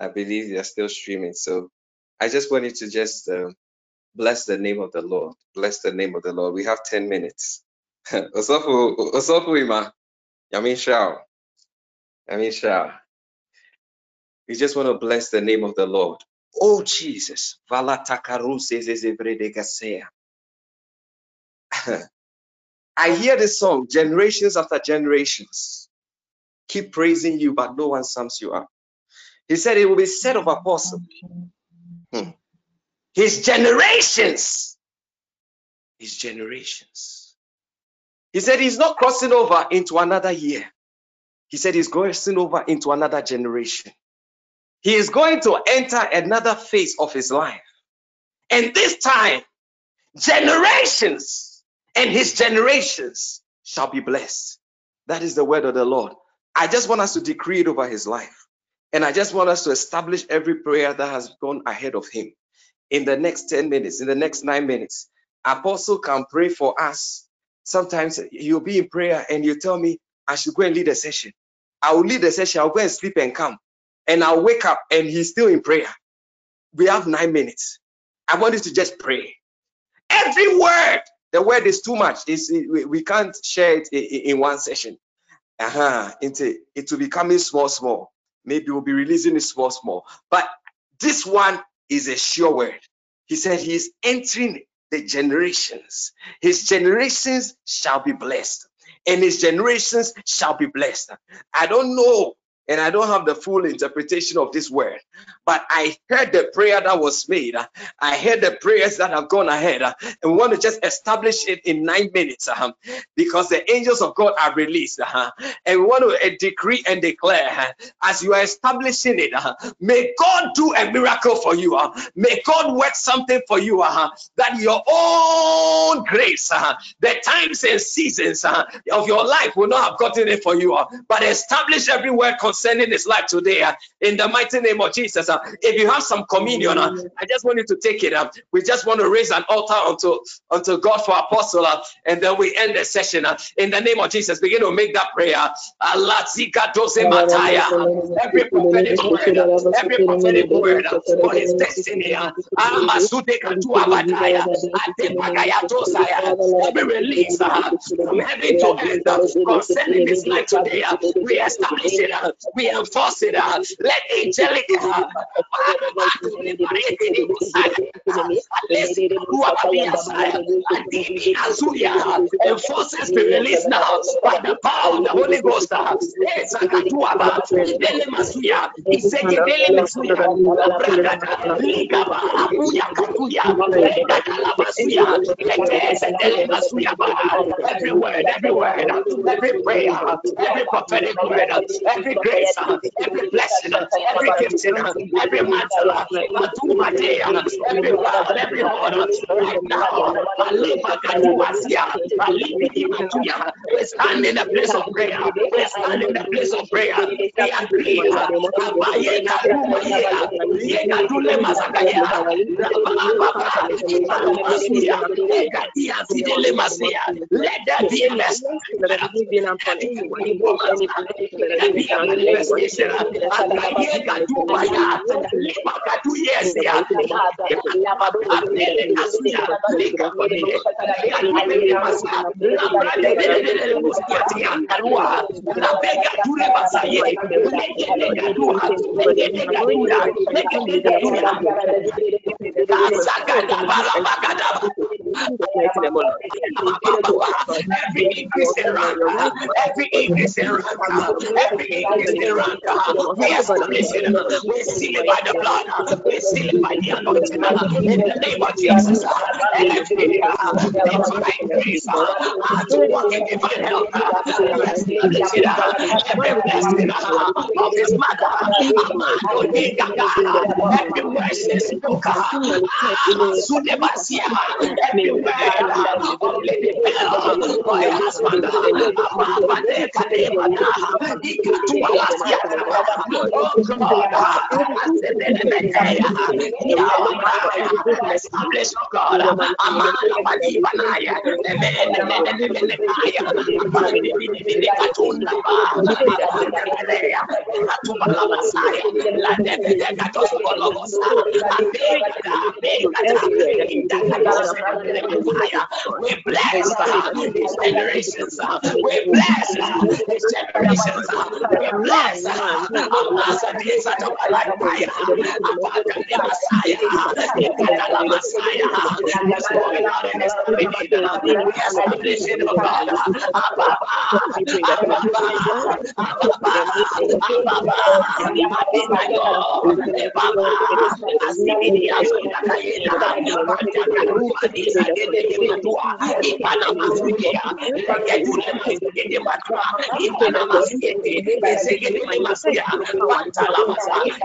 I believe they're still streaming. So I just wanted to just um, bless the name of the Lord. Bless the name of the Lord. We have 10 minutes. Osofu Ima, Yamin Shao. Yamin Shao. We just want to bless the name of the Lord. Oh Jesus. I hear this song generations after generations. Keep praising you, but no one sums you up. He said it will be said of apostle. Hmm. His generations. His generations. He said he's not crossing over into another year. He said he's crossing over into another generation. He is going to enter another phase of his life. And this time, generations and his generations shall be blessed. That is the word of the Lord. I just want us to decree it over his life. And I just want us to establish every prayer that has gone ahead of him. In the next 10 minutes, in the next nine minutes, Apostle can pray for us. Sometimes you'll be in prayer and you tell me, I should go and lead a session. I will lead a session, I'll go and sleep and come. And I'll wake up and he's still in prayer. We have nine minutes. I want you to just pray. Every word, the word is too much. It's, we, can't share it in, one session. Uh-huh. Into, it will be coming small, small. Maybe we'll be releasing it small, small. But this one is a sure word. He said he's entering the generations. His generations shall be blessed, and his generations shall be blessed. I don't know and I don't have the full interpretation of this word, but I heard the prayer that was made. I heard the prayers that have gone ahead, and we want to just establish it in nine minutes uh, because the angels of God are released, uh, and we want to uh, decree and declare uh, as you are establishing it. may God do a miracle for you. may God work something for you that your own grace, the times and seasons of your life will not have gotten it for you, but establish every word his life today uh, in the mighty name of Jesus. uh. if you have some communion, uh, I just want you to take it. We just want to raise an altar unto, unto God for apostle, uh, and then we end the session uh, in the name of Jesus. Begin to make that prayer. Allah zika doze mataya. Every prophetic word, uh, every prophetic word for his destiny. Amasude katua bataya. Adepagaya dosaya. Every release from heaven to earth concerning his life today. We establish it. We enforce it. uh, Let angelic uh, be released now by the power of the Holy Ghost. every word, every word, every prayer, every prophetic word, every grace, every blessing, every gifting, every Matumadea, every word, every order, right now, Aliba Kaduasia, Alibi Matuya, we stand in the place of prayer, we stand in the place of prayer, we agree, Abaye Kadumaye, Yega Dule Mazakaya, Rabba Masuya, Egadia Fidele Masia, let there be a blessing. Let there be a Every increase in rank, every increase in rank, every increase in rank, we establish it, we seal it by the blood, we seal it by the anointing, in the name of Jesus. Every divine uh, increase, uh, to walk in divine health, uh, establish it, every blessing of his mother, Amado every blessing spoken, Sudebasia, every word of Lady Bell, my husband, Abba de Ikatualasia, oh God, establish, oh God, Amanda Badibanaya, the men, the men, the men, the men, Katunda, Katunda, Katunda, Masaya, La de Katosologosa, we bless his generations. We bless his generations. We bless Amasa Desa to Palaya. Apata Messiah. Ikadala Messiah.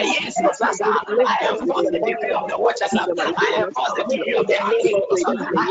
Yes, oh. I. I enforce the. I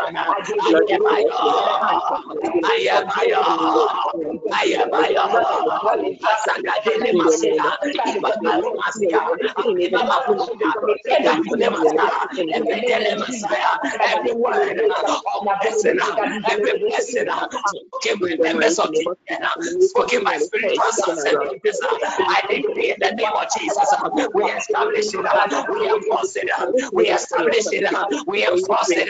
every word with I decree in the name of Jesus, we establish it, we enforce it, we establish it, we enforce it.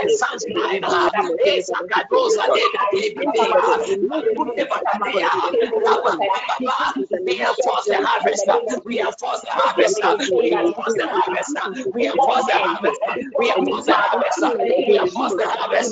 a rain, and sunshine, Ezagadosa, we the harvest, we have forced the harvest, we have forced the harvest, we have forced the harvest, we have forced the harvest, we have forced the harvest,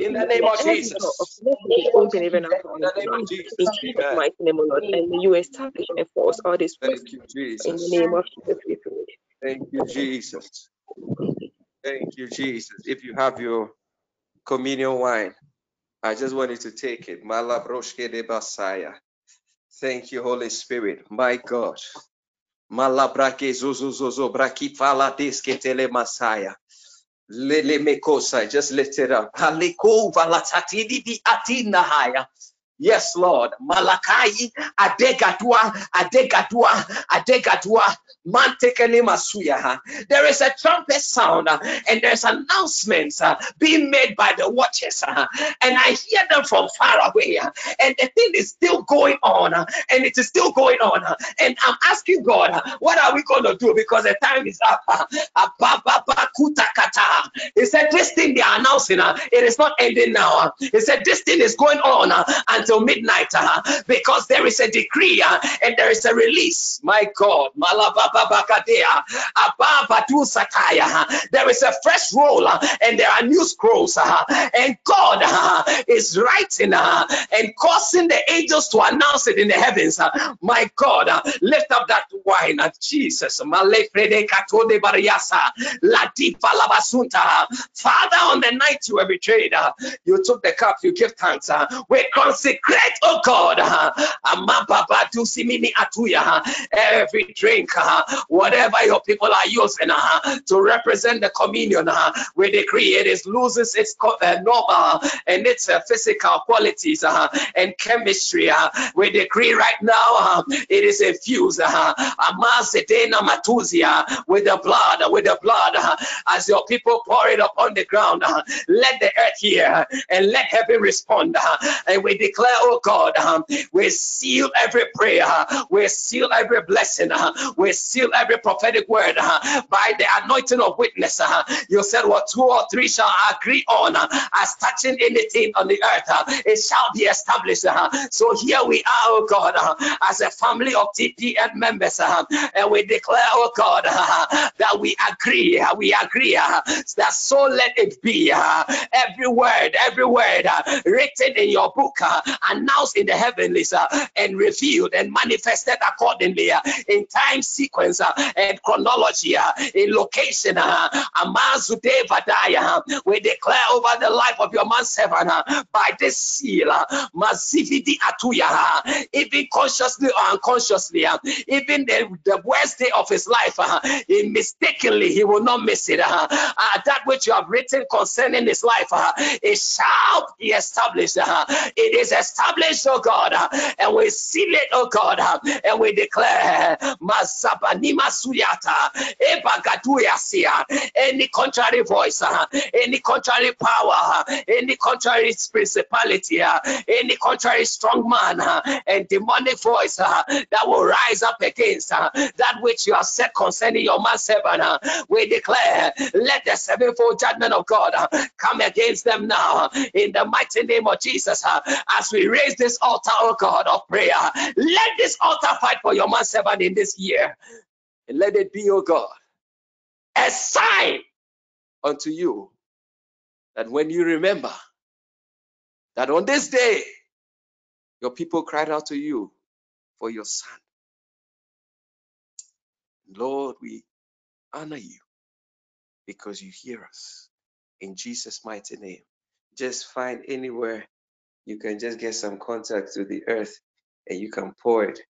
in the name of Jesus. In Jesus' mighty name, O Lord, and you establish and enforce all this Thank you, Jesus. in the name of Jesus. Thank you, Jesus. Thank you, Jesus. If you have your communion wine, I just want you to take it. Malabroshke de Basaya. Thank you, Holy Spirit. My God. Malabrake zuzuzuzu braki fala deske tele masaya. Lele mekosa. Just lift it up. Haliko valatati di atina haya. Yes, Lord. Malakai adegadua adegadua adegadua mantekele masuya. There is a trumpet sound uh, and there's announcements uh, being made by the watchers, uh, and I hear them from far away. And the thing is still going on, and it is still going on. And I'm asking God, what are we going to do? Because the time is up. He said, This thing they are announcing, it is not ending now. He said, This thing is going on uh, until midnight uh, because there is a decree uh, and there is a release. My God, Ababadusataya. there is a fresh roll uh, and there are new scrolls. uh, And God uh, is writing uh, and causing the angels to announce it in the heavens. uh. My God, uh, lift up that wine, uh, Jesus. Father, on the night you were betrayed, uh, you took the cup, you give thanks. uh, We consecrate, oh God, uh, amababatu simini uh, every drink, uh, whatever your people are using uh, to represent the communion, uh, we decree it is loses its uh, normal and its uh, physical qualities and chemistry. we decree right now it is infused with the blood, with the blood, as your people pour it upon the ground. let the earth hear and let heaven respond. and we declare, oh God, um, we seal every prayer, uh, we seal every blessing, uh, we seal every prophetic word uh, by the anointing of witness. Uh, you said, What two or three shall agree on uh, as touching anything on the earth, uh, it shall be established. so here we are, oh God, as a family of TPN members, and we declare, oh God, that we agree, we agree that so let it be. every word, every word written in your book, announced in the heavenlies, uh, and revealed and manifested accordingly uh, in time, sequence uh, and chronology uh, in location. Uh, uh, we declare over the life of your man servant by this seal. Mazividi Atuya. Even consciously or unconsciously, even the, the worst day of his life, he mistakenly he will not miss it. That which you have written concerning his life, it shall be established. It is established, oh God, and we seal it, oh God, and we declare, Mazabanima Suyata, any contrary voice, any contrary power, any contrary principality, any contrary strong man, and demonic voice that will rise up against that which you have said concerning your man servant. we declare, let the sevenfold judgment of God come against them now in the mighty name of Jesus. as we raise this altar, oh God, of prayer, let this altar fight for your man servant in this year. And let it be, oh God, a sign unto you that when you remember that on this day your people cried out to you for your son. Lord, we honor you because you hear us in Jesus' mighty name. Just find anywhere you can just get some contact to the earth and you can pour it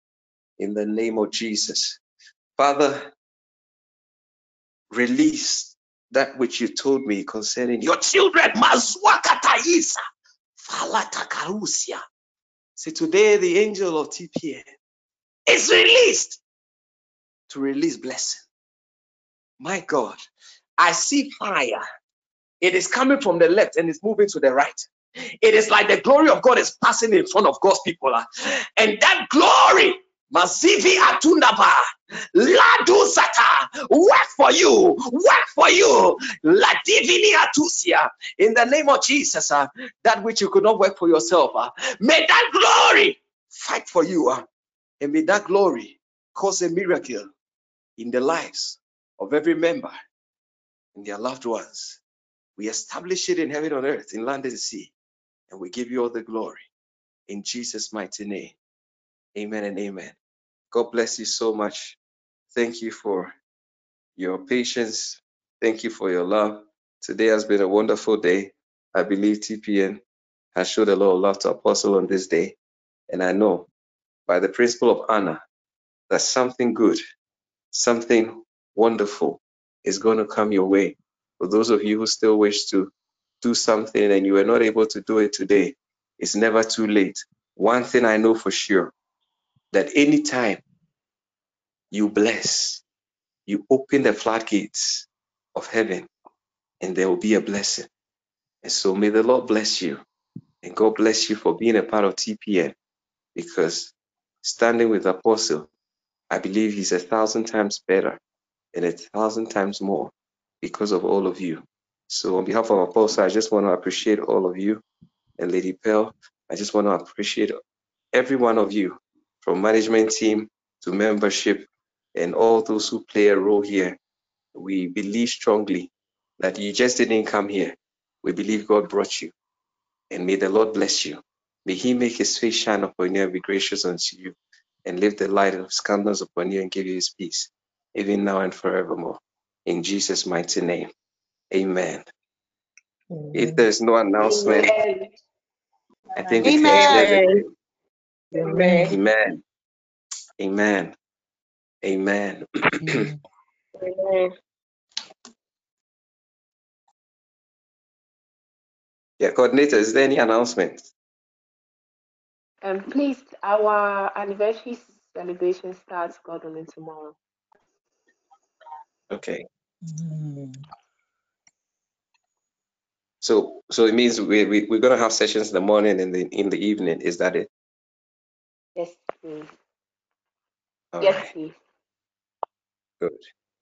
in the name of Jesus. Father, release that which you told me concerning your children. Mazwakataisa, falatakarusia. See, today the angel of TPN is released to release blessing. My God, I see fire. It is coming from the left and it's moving to the right. It is like the glory of God is passing in front of God's people. ah. And that glory, Masivi Atundaba, Ladu Sata, work for you, work for you, Ladivini Atusia, in the name of Jesus, ah, that which you could not work for yourself. ah. May that glory fight for you, and may that glory cause a miracle in the lives of every member and their loved ones. We establish it in heaven on earth, in land and sea, and we give you all the glory in Jesus' mighty name. Amen and amen. God bless you so much. Thank you for your patience. Thank you for your love. Today has been a wonderful day. I believe TPN has showed a lot of love to Apostle on this day. And I know by the principle of honor that something good, something wonderful is going to come your way. For those of you who still wish to do something and you were not able to do it today, it's never too late. One thing I know for sure that anytime you bless, you open the floodgates of heaven and there will be a blessing. And so may the Lord bless you and God bless you for being a part of TPN because standing with the Apostle, I believe he's a thousand times better and a thousand times more because of all of you. So on behalf of Apostle, I just want to appreciate all of you and Lady Pearl. I just want to appreciate every one of you from management team to membership and all those who play a role here. We believe strongly that you just didn't come here. We believe God brought you. And may the Lord bless you. May He make His face shine upon you and be gracious unto you, and lift the light of countenance upon you and give you His peace, even now and forevermore. In Jesus' mighty name. Amen. If there's no announcement, I think we can share the Amen. Amen. Amen. Amen. Amen. yeah, coordinator, is there any announcement? Um, please, our anniversary celebration starts God willing tomorrow. Okay. So so it means we, we we're gonna have sessions in the morning and the in the evening. Is that it? Yes, please. All yes, right. please. Good.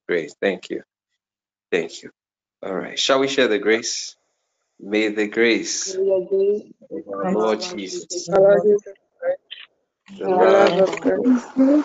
Great. Thank you. Thank you. All right. Shall we share the grace? May the grace May your grace of our Lord Jesus, Our Lord Jesus Christ, the love love of God,